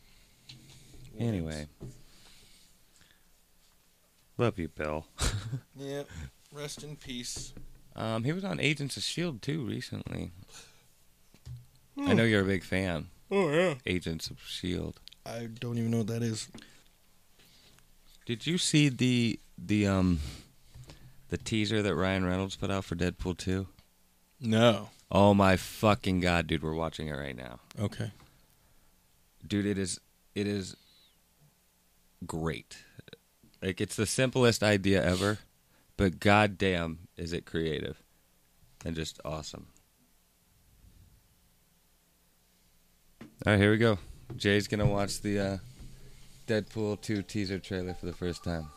Anyway. Love you, Bill. Yeah. Rest in peace. Um, he was on Agents of Shield too recently. I Hmm. know you're a big fan. Oh yeah. Agents of Shield. I don't even know what that is. Did you see the the um the teaser that Ryan Reynolds put out for Deadpool 2? No. Oh my fucking god, dude, we're watching it right now. Okay. Dude, it is it is great. Like it's the simplest idea ever, but goddamn is it creative and just awesome. All right, here we go. Jay's gonna watch the uh, Deadpool 2 teaser trailer for the first time.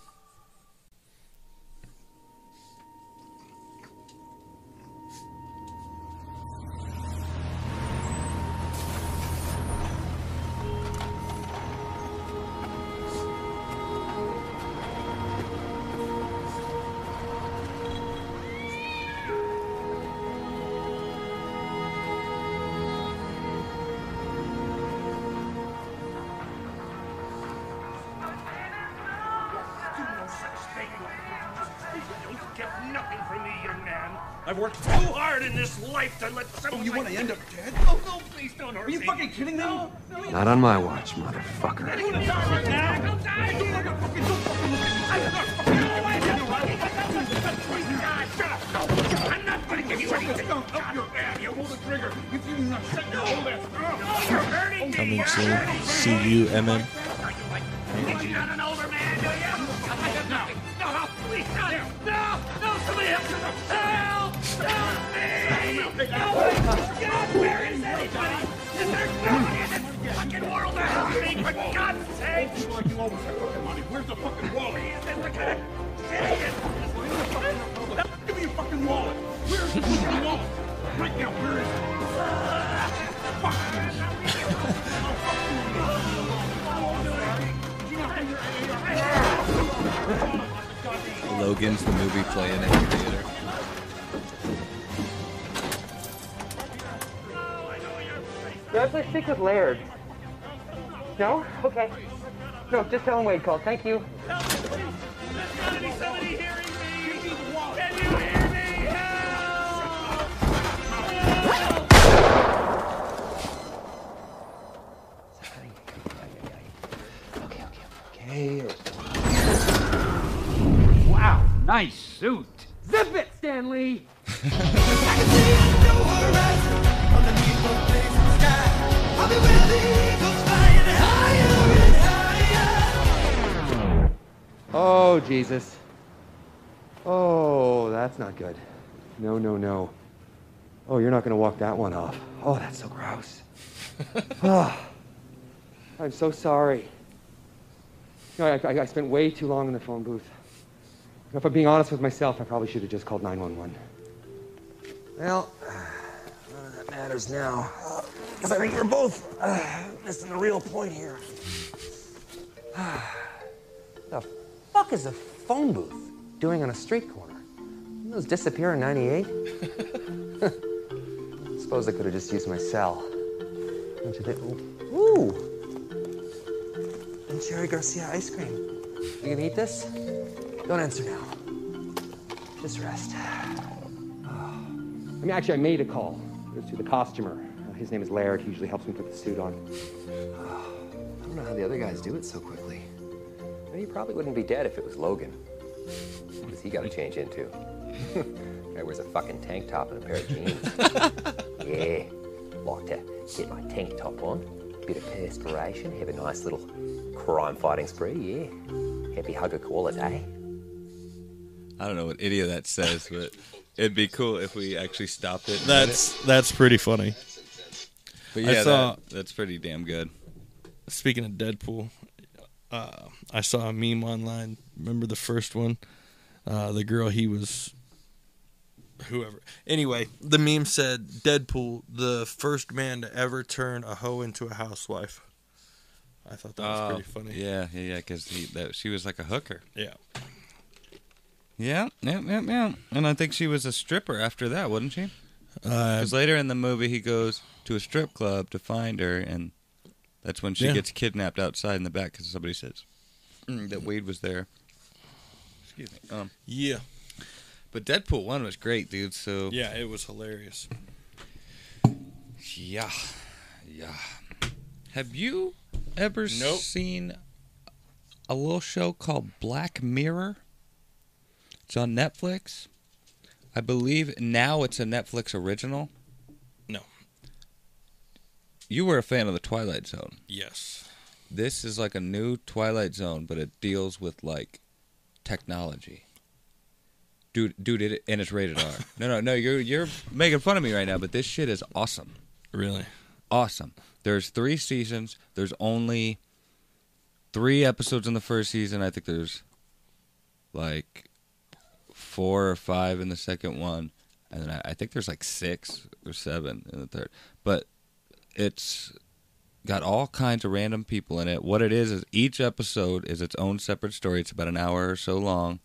I've worked too hard in this life to let oh, someone. Oh, you like want to end up dead? Oh, no, please don't hurt Are you me. fucking kidding me? No, no, Not on my watch, motherfucker. you die right now? Don't die! Don't look at fucking, don't fucking look at me. I'm not fucking away. God, shut up. I'm not gonna give you anything. Don't up your ass. You pull the trigger. If you do not shut your whole ass. No, you're hurting me. Coming You're soon. hurting me. C U M M. help me, for God's sake? People like you always have fucking money. Where's the fucking wallet? Is this the kind of idiot? Give me your fucking wallet. Where's the fucking wallet? Right now, where is it? Logan's the movie playing in the theater. May I please speak with Laird? No? Okay. No, just tell him Wade called. Thank you. Help me, please! There's gotta be somebody hearing me! Can you hear me? Help! Okay, okay, okay. Wow, nice suit. Zip it, Stanley. Oh, Jesus. Oh, that's not good. No, no, no. Oh, you're not going to walk that one off. Oh, that's so gross. oh, I'm so sorry. You know, I, I, I spent way too long in the phone booth. If I'm being honest with myself, I probably should have just called 911. Well, none of that matters now. Because I think we're both uh, missing the real point here. the fuck is a phone booth doing on a street corner? Didn't those disappear in 98? Suppose I could have just used my cell. Don't you think? Ooh! And Cherry Garcia ice cream. You gonna eat this? Don't answer now. Just rest. I mean, actually, I made a call. It was to the costumer. Uh, his name is Laird. He usually helps me put the suit on. I don't know how the other guys do it so quickly. I he probably wouldn't be dead if it was Logan. Because he got to change into. Guy wears a fucking tank top and a pair of jeans. yeah. Like to get my tank top on, bit of perspiration, have a nice little crime fighting spree, yeah. Happy hug a koala day. I don't know what any of that says, but it'd be cool if we actually stopped it. That's that's pretty funny. But I yeah, saw- that, that's pretty damn good. Speaking of Deadpool, uh, I saw a meme online. Remember the first one? Uh, the girl he was, whoever. Anyway, the meme said Deadpool, the first man to ever turn a hoe into a housewife. I thought that was Oh, pretty funny. Yeah, yeah, yeah. Because that she was like a hooker. Yeah. Yeah, yeah, yeah, yeah. And I think she was a stripper after that, wasn't she? Uh, Because later in the movie, he goes to a strip club to find her, and that's when she Yeah. gets kidnapped outside in the back because somebody says mm, that Wade was there. Excuse me. Um, yeah. but Deadpool one was great, dude. So Yeah, it was hilarious. yeah, yeah. Have you ever Nope. seen a little show called Black Mirror. It's on Netflix. I believe now it's a Netflix original. You were a fan of the Twilight Zone. Yes. This is like a new Twilight Zone, but it deals with like technology. Dude, dude, it, and it's rated R. No, no, no. You're you're making fun of me right now, but this shit is awesome. Really? Awesome. There's three seasons. There's only three episodes in the first season. I think there's like four or five in the second one, and then I, I think there's like six or seven in the third. But it's got all kinds of random people in it. What it is is each episode is its own separate story. It's about an hour or so long,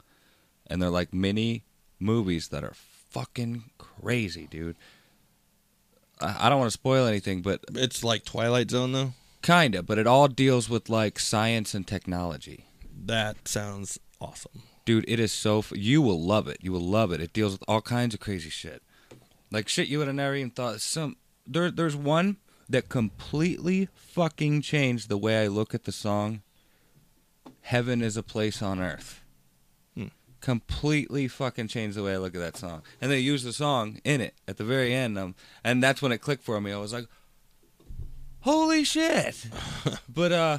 and they're like mini movies that are fucking crazy, dude. I I don't want to spoil anything, but It's like Twilight Zone though. Kinda, but it all deals with like science and technology. That sounds awesome. Dude, it is so. F- you will love it. You will love it. It deals with all kinds of crazy shit, like shit you would have never even thought. Some there, there's one that completely fucking changed the way I look at the song. Heaven is a place on earth. Hmm. Completely fucking changed the way I look at that song, and they used the song in it at the very end. Um, and that's when it clicked for me. I was like, "Holy shit!" but uh,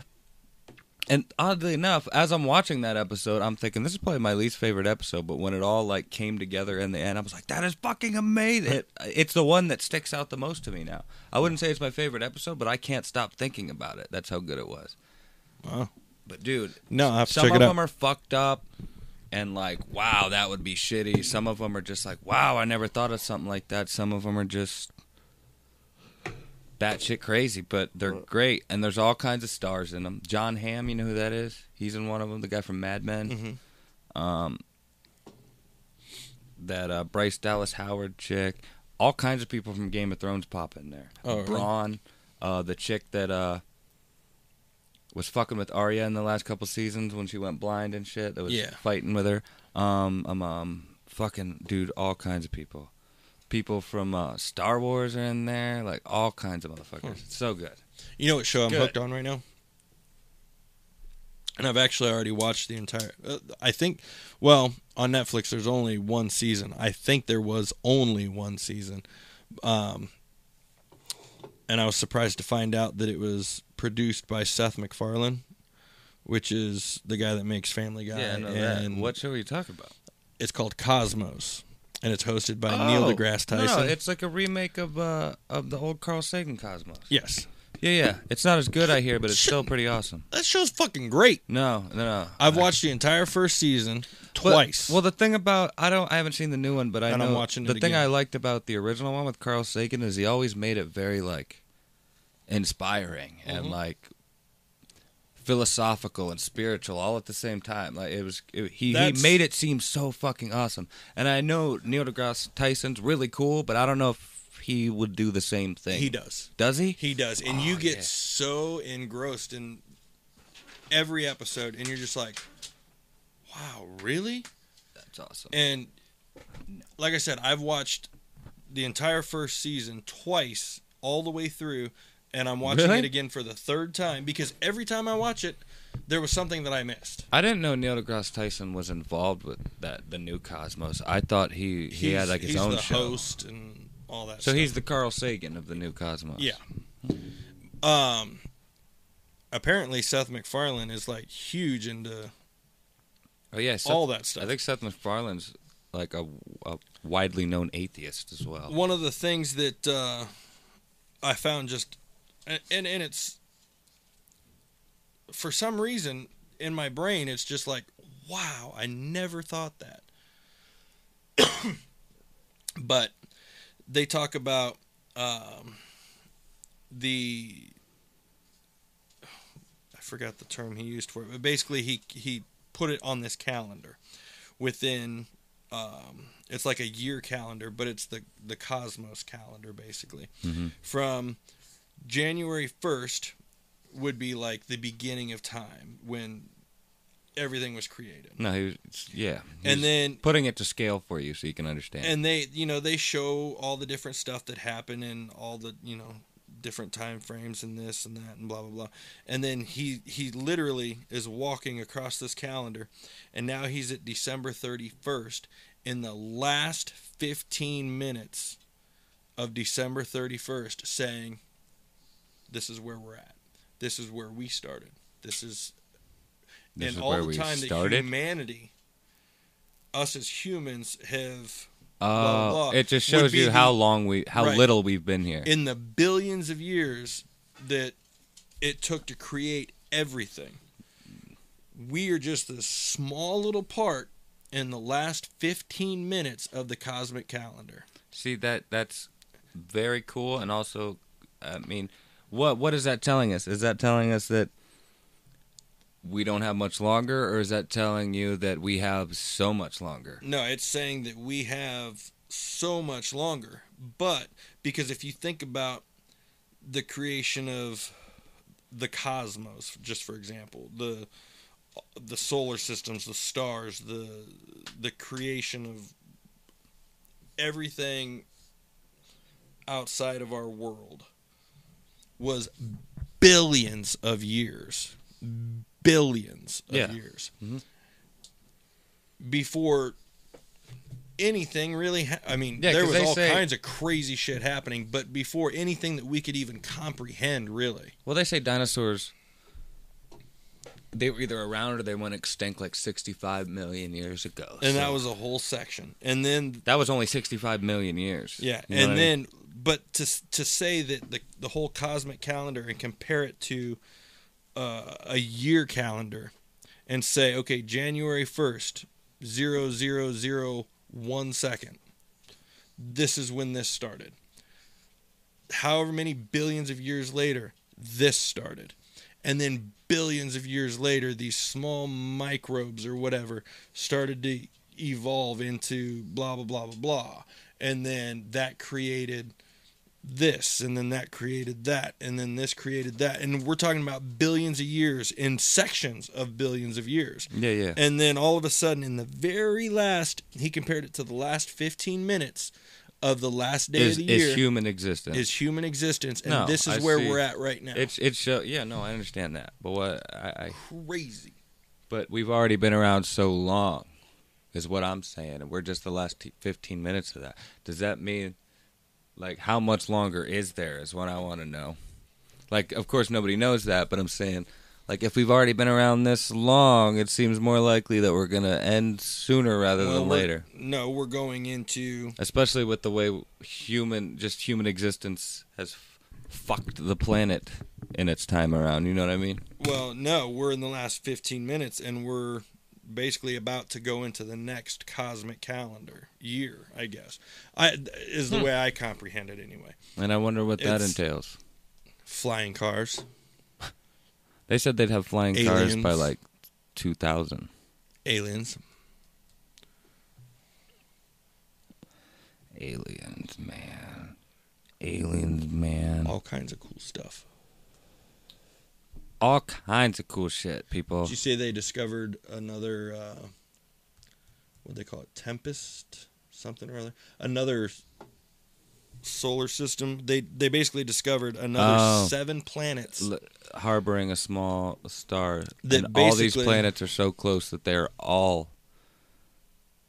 and oddly enough, as I'm watching that episode, I'm thinking this is probably my least favorite episode. But when it all like came together in the end, I was like, "That is fucking amazing!" It, it's the one that sticks out the most to me now. I wouldn't say it's my favorite episode, but I can't stop thinking about it. That's how good it was. Wow. But dude, No, I have some of them are fucked up, and like, wow, that would be shitty. Some of them are just like, wow, I never thought of something like that. Some of them are just batshit crazy, but they're great, and there's all kinds of stars in them. Jon Hamm, you know who that is? He's in one of them. The guy from Mad Men. Mhm. Um, that uh, Bryce Dallas Howard chick. All kinds of people from Game of Thrones pop in there. Oh, really? Uh, the chick that uh, was fucking with Arya in the last couple seasons when she went blind and shit. That was Yeah. fighting with her. Um, um, um, fucking dude, all kinds of people. People from uh, Star Wars are in there, like all kinds of motherfuckers. It's so good. You know what show I'm Good. hooked on right now? And I've actually already watched the entire. Uh, I think, well, on Netflix, there's only one season. I think there was only one season. Um, and I was surprised to find out that it was produced by Seth MacFarlane, which is the guy that makes Family Guy. yeah, I know that. and What show are you talking about? It's called Cosmos, and it's hosted by Neil Oh, deGrasse no, Tyson. No, it's like a remake of uh, of the old Carl Sagan Cosmos. yes, Yeah, yeah. It's not as good, I hear, but it's still pretty awesome. that show's fucking great. No, no, no. I've watched the entire first season But- twice. well, the thing about I don't I haven't seen the new one, but I And know I'm watching the thing again. I liked about the original one with Carl Sagan is he always made it very like inspiring Mm-hmm. and like philosophical and spiritual all at the same time. Like it was it, he he made it seem so fucking awesome. And I know Neil deGrasse Tyson's really cool, but I don't know if he would do the same thing. he does. Does he? He does. And Oh, you get yeah. so engrossed in every episode, and you're just like, wow, really? That's awesome. And like I said, I've watched the entire first season twice, all the way through, and I'm watching Really? it again for the third time because every time I watch it, there was something that I missed. I didn't know Neil deGrasse Tyson was involved with that the new Cosmos. I thought he he had like his he's own the show. host and all that. So stuff. he's the Carl Sagan of the new Cosmos. Yeah. Um. Apparently, Seth MacFarlane is like huge into Oh yeah. Seth, all that stuff. I think Seth MacFarlane's like a, a widely known atheist as well. one of the things that uh, I found just and, and and it's for some reason in my brain it's just like wow I never thought that but they talk about um, the I forgot the term he used for it but basically he he put it on this calendar within um, it's like a year calendar, but it's the the cosmos calendar basically. Mhm. From January first would be like the beginning of time when everything was created, No, he was yeah. and He's then putting it to scale for you so you can understand. and they you know they show all the different stuff that happened and all the you know different time frames and this and that and blah blah blah. And then he he literally is walking across this calendar and now he's at December 31st in the last 15 minutes of December 31st saying this is where we're at. This is where we started. This is This and is all where the we time started? that humanity us as humans have Oh, blah, blah, it just shows you the- how long we, how Right. little we've been here. in the billions of years that it took to create everything. We are just a small little part in the last 15 minutes of the cosmic calendar. See that that's very cool, and also, I mean, what what is that telling us? Is that telling us that we don't have much longer, or is that telling you that we have so much longer? No, it's saying that we have so much longer. But because if you think about the creation of the cosmos, just for example, the the solar systems, the stars, the the creation of everything outside of our world was billions of years. Billions of Yeah. years. Mhm. Before anything really ha- I mean Yeah, there was all say- kinds of crazy shit happening but before anything that we could even comprehend really Well, they say dinosaurs. They were either around or they went extinct like 65 million years ago. and that was a whole section and then that was only 65 million years. Yeah, You know and then I mean? But to to say that the the whole cosmic calendar and compare it to uh, a year calendar, and say okay January first zero zero zero one second. This is when this started. However many billions of years later, this started. And then billions of years later, these small microbes or whatever started to evolve into blah, blah, blah, blah, blah. And then that created this, and then that created that, and then this created that. And we're talking about billions of years in sections of billions of years. yeah, yeah. And then all of a sudden, in the very last, he compared it to the last 15 minutes of the last day is, of the year is human existence. is human existence, and No, this is I where see. we're at right now. It's it show yeah no I understand that but what I, I crazy. but we've already been around so long is what I'm saying and we're just the last t- 15 minutes of that does that mean like how much longer is there is what I want to know. Like of course nobody knows that but I'm saying like if we've already been around this long it seems more likely that we're gonna end sooner rather Well, than later. No, we're going into especially with the way human just human existence has f- fucked the planet in its time around you know what I mean? Well, no, we're in the last 15 minutes, and we're basically about to go into the next cosmic calendar year. I guess I is the Hmm. way I comprehend it anyway. And I wonder what that It's- entails. Flying cars, They said they'd have flying cars by like 2000. aliens. Aliens, man. Aliens, man. all kinds of cool stuff. All kinds of cool shit, people. Did you say they discovered another uh, what they call it, tempest, something or other, another solar system? They they basically discovered another Oh. seven planets. L- harboring a small star. That and all these planets are so close that they're all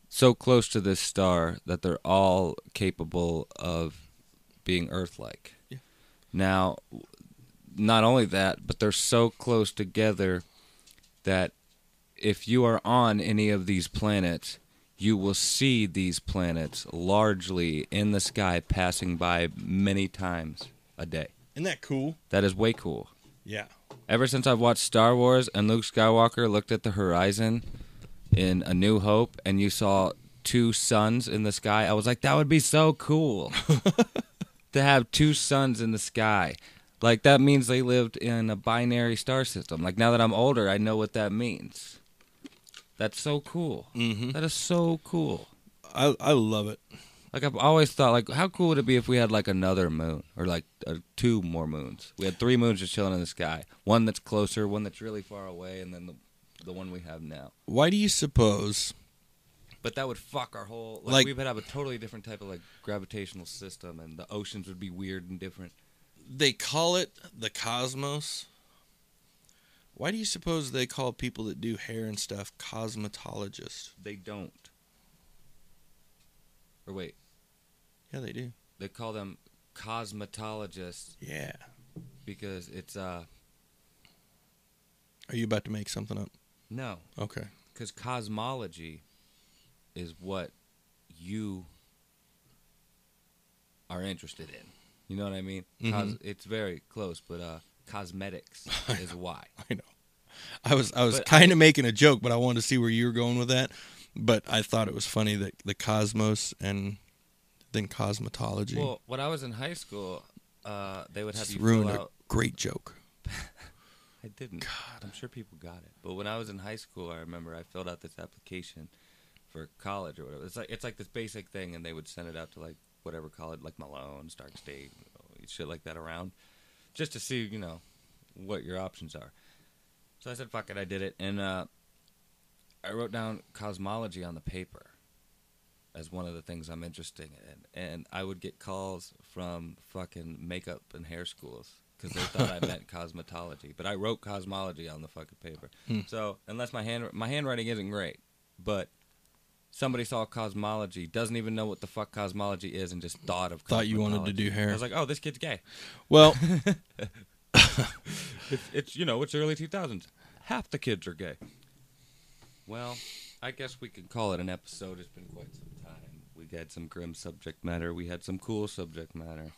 so close to this star that they're all capable of being Earth-like. Yeah. Now, not only that, but they're so close together that if you are on any of these planets, you will see these planets largely in the sky passing by many times a day. Isn't that cool? That is way cool. Yeah. Ever since I've watched Star Wars and Luke Skywalker looked at the horizon in A New Hope and you saw two suns in the sky, I was like, that would be so cool to have two suns in the sky. Like, that means they lived in a binary star system. Like, now that I'm older, I know what that means. That's so cool. Mm-hmm. That is so cool. I I love it. Like I've always thought, like how cool would it be if we had like another moon or like uh, two more moons? We had three moons just chilling in the sky. One that's closer, one that's really far away, and then the the one we have now. Why do you suppose? But that would fuck our whole. Like, Like- we would have a totally different type of like gravitational system, and the oceans would be weird and different. They call it the cosmos. Why do you suppose they call people that do hair and stuff cosmetologists? They don't. Or wait, Yeah, they do. they call them cosmetologists Yeah. because it's uh Are you about to make something up? no, Okay. because cosmology is what you are interested in. You know what I mean? Cos- Mhm. it's very close, but uh, cosmetics is why. I know. I was I was kind of making a joke, but I wanted to see where you were going with that. But I thought it was funny that the cosmos and then cosmetology Well, when I was in high school, uh, they would have just you ruined a out. great joke. I didn't. God. I'm sure people got it. But when I was in high school, I remember I filled out this application for college or whatever. It's like it's like this basic thing, and they would send it out to like whatever college, like Malone, Stark State, shit like that around, just to see you know what your options are. So I said, "Fuck it," I did it, and uh, I wrote down cosmology on the paper as one of the things I'm interested in, and I would get calls from fucking makeup and hair schools because they thought I meant cosmetology, but I wrote cosmology on the fucking paper. Hmm. So unless my hand my handwriting isn't great, but somebody saw cosmology, doesn't even know what the fuck cosmology is, and just thought of Thought you wanted to do hair. I was like, oh, this kid's gay. Well, It's, it's you know it's early 2000s. Half the kids are gay. Well, I guess we could call it an episode. It's been quite some time. We had some grim subject matter. We had some cool subject matter.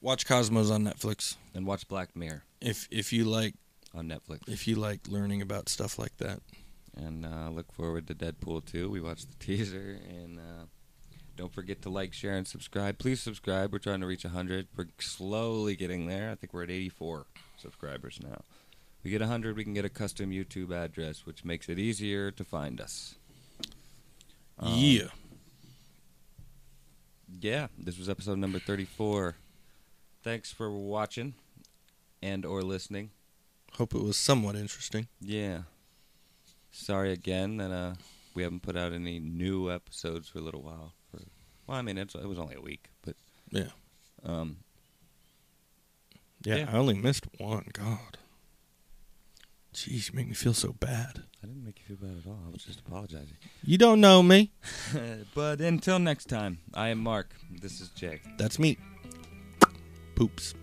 watch Cosmos on Netflix And watch Black Mirror if if you like on Netflix. if you like learning about stuff like that. And uh, look forward to Deadpool 2. We watched the teaser. And uh, don't forget to like, share, and subscribe. Please subscribe. We're trying to reach 100. We're slowly getting there. I think we're at 84 subscribers now. We get 100, we can get a custom YouTube address, which makes it easier to find us. Um, yeah. Yeah, this was episode number 34. Thanks for watching and or listening. Hope it was somewhat interesting. Yeah. Sorry again that uh we haven't put out any new episodes for a little while. For well, I mean it's, it was only a week, but Yeah. um Yeah, Yeah. I only missed one. God. Jeez, you make me feel so bad. I didn't make you feel bad at all. I was just apologizing. You don't know me. but until next time, I am Mark. This is Jay. That's me. Poops.